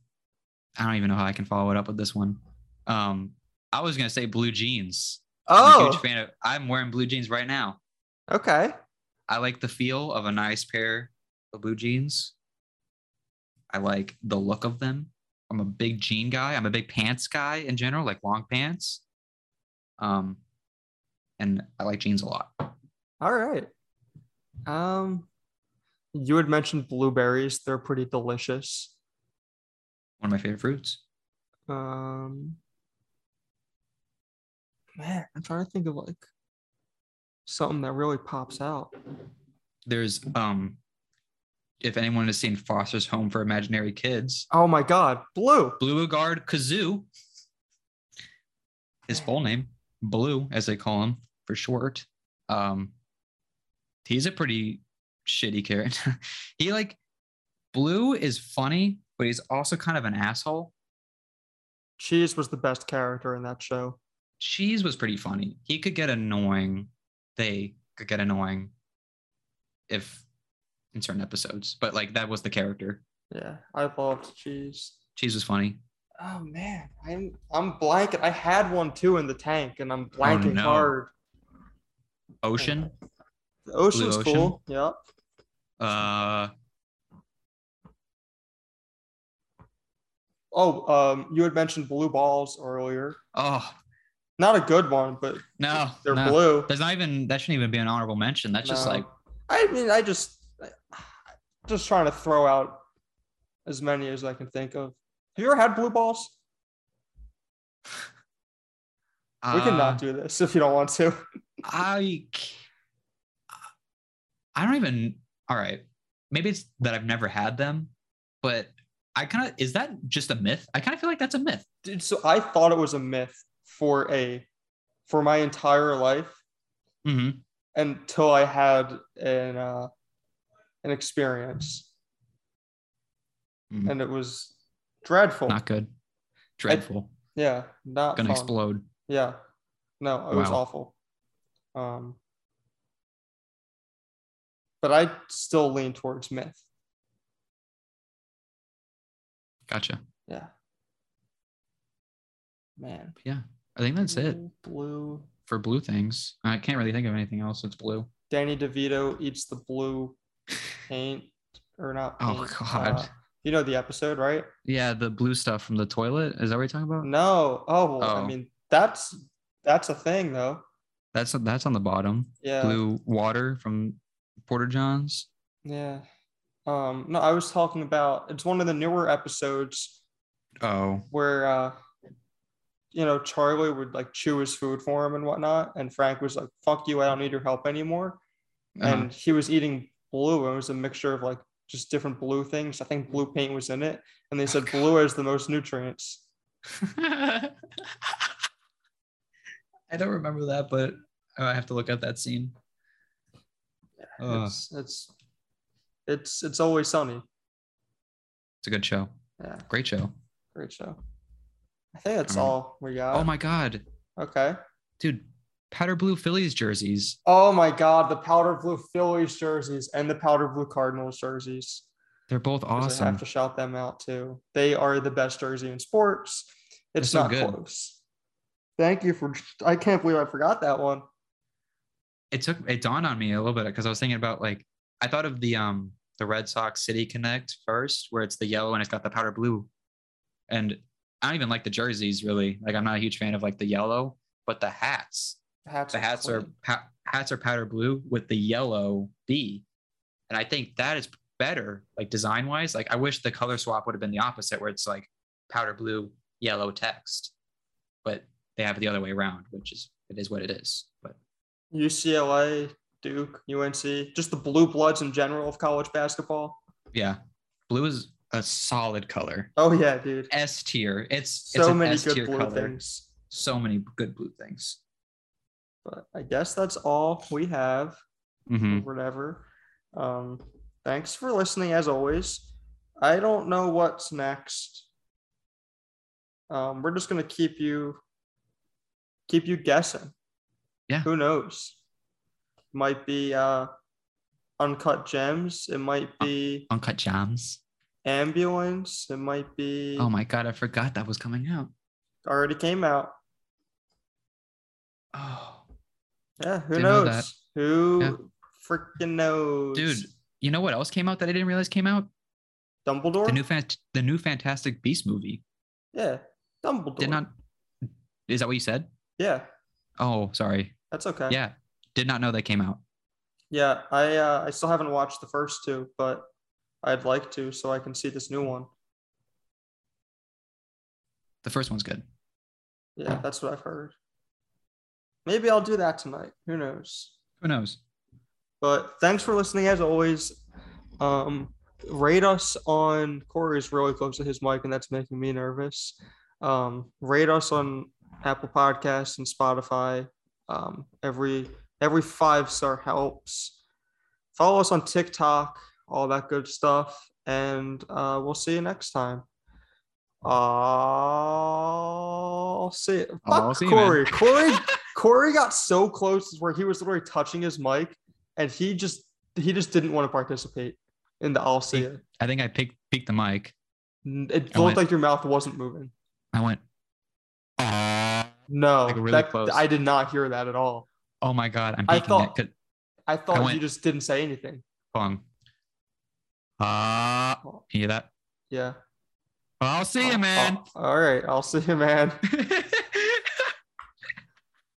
I don't even know how I can follow it up with this one. Um, I was gonna say blue jeans. I'm a huge Oh, fan of. I'm wearing blue jeans right now. okay. I like the feel of a nice pair of blue jeans. I like the look of them. I'm a big jean guy. I'm a big pants guy in general, like long pants. Um, and I like jeans a lot. All right. Um, you had mentioned blueberries. They're pretty delicious. One of my favorite fruits. Um, man, I'm trying to think of like something that really pops out. There's um, if anyone has seen Foster's Home for Imaginary Kids, Oh my God, blue. Blooregard Kazoo, his full name, Blue, as they call him for short. Um, he's a pretty shitty character. he like Blue is funny, but he's also kind of an asshole. Cheese was the best character in that show. Cheese was pretty funny. He could get annoying. They could get annoying if in certain episodes, but like that was the character. Yeah, I loved cheese. Cheese was funny. Oh man, I'm I'm blanking. I had one too in the tank, and I'm oh, blanking no. hard. Ocean. The ocean's Ocean? cool. Yeah. Uh, Oh, um, you had mentioned blue balls earlier. oh Not a good one, but no, they're no. blue. There's not even that shouldn't even be an honorable mention. That's just like I mean, I just just trying to throw out as many as I can think of. Have you ever had blue balls? We can uh, do this if you don't want to. I I don't even all right. Maybe it's that I've never had them, but I kind of is that just a myth? I kind of feel like that's a myth. Dude, so I thought it was a myth for a for my entire life hmm until I had an uh, an experience, Mhm. and it was dreadful. Not good. Dreadful. yeah, not Gonna fun. explode. Yeah, no, it was awful. Um, but I still lean towards myth. Gotcha. Yeah, man. Yeah. I think that's it Blue, for blue things. I can't really think of anything else that's blue. Danny DeVito eats the blue paint or not. Oh, God. uh, you know the episode, right? Yeah, the blue stuff from the toilet. Is that what you're talking about? No. Oh, well, I Oh. mean that's that's a thing though. That's that's on the bottom. Yeah. Blue water from Porta Johns. Yeah. Um. No, I was talking about. It's one of the newer episodes Oh. where uh you know charlie would like chew his food for him and whatnot and frank was like fuck you i don't need your help anymore Uh-huh. and he was eating blue and it was a mixture of like just different blue things i think blue paint was in it and they said blue has the most nutrients I don't remember that, but I have to look at that scene. Ugh. it's it's it's it's always sunny It's a good show. yeah Great show. great show i think that's all we got Oh my god. okay Dude, powder blue Phillies jerseys. oh my god the powder blue phillies jerseys and the powder blue cardinals jerseys They're both awesome. I have to shout them out too. They are the best jersey in sports. It's so not good. close. Thank you for. I can't believe I forgot that one. It took it dawned on me a little bit because I was thinking about like I thought of the um the Red Sox City Connect first, where it's the yellow and it's got the powder blue. And I don't even like the jerseys really. Like I'm not a huge fan of like the yellow, but the hats hats the hats are pa- hats are powder blue with the yellow B, and I think that is better, like design wise. Like I wish the color swap would have been the opposite, where it's like powder blue, yellow text, but they have it the other way around, which is it is what it is. UCLA, Duke, UNC, just the blue bloods in general of college basketball. yeah, blue is a solid color. Oh yeah, dude. S tier. It's So it's many S good blue color. things. So many good blue things. But I guess that's all we have. hmm whatever. Um, thanks for listening as always. I don't know what's next. Um, we're just gonna keep you keep you guessing. Yeah. Who knows? Might be uh uncut gems. It might be Uncut Gems. ambulance. It might be Oh my god, I forgot that was coming out. already came out. Oh, Yeah, who Didn't knows? that. Who Yeah. freaking knows? dude, you know what else came out that I didn't realize came out? Dumbledore? The new fant- the new Fantastic Beast movie. yeah, Dumbledore. Did not. Is that what you said? Yeah, Oh, sorry. that's okay. Yeah, did not know they came out. Yeah, I uh, I still haven't watched the first two, but I'd like to so I can see this new one. The first one's good. Yeah, that's what I've heard. Maybe I'll do that tonight. Who knows? Who knows? But thanks for listening as always. Um, rate us on Corey's really close to his mic, and that's making me nervous. Um, rate us on Apple Podcasts and Spotify. Um, every every five star helps. Follow us on TikTok, all that good stuff, and uh, we'll see you next time. I'll see. Fuck I'll see you. Corey. Corey. Corey got so close where he was literally touching his mic, and he just he just didn't want to participate in the I'll see it. I think I picked peaked the mic. It I looked went- like your mouth wasn't moving. I went. Oh, No, Like, really that- close. I did not hear that at all. oh my god, I'm I thought- it. I thought you went- just didn't say anything. Hold on. Ah, you hear that? Yeah. I'll see you, Uh, man. uh, all right, I'll see you, man.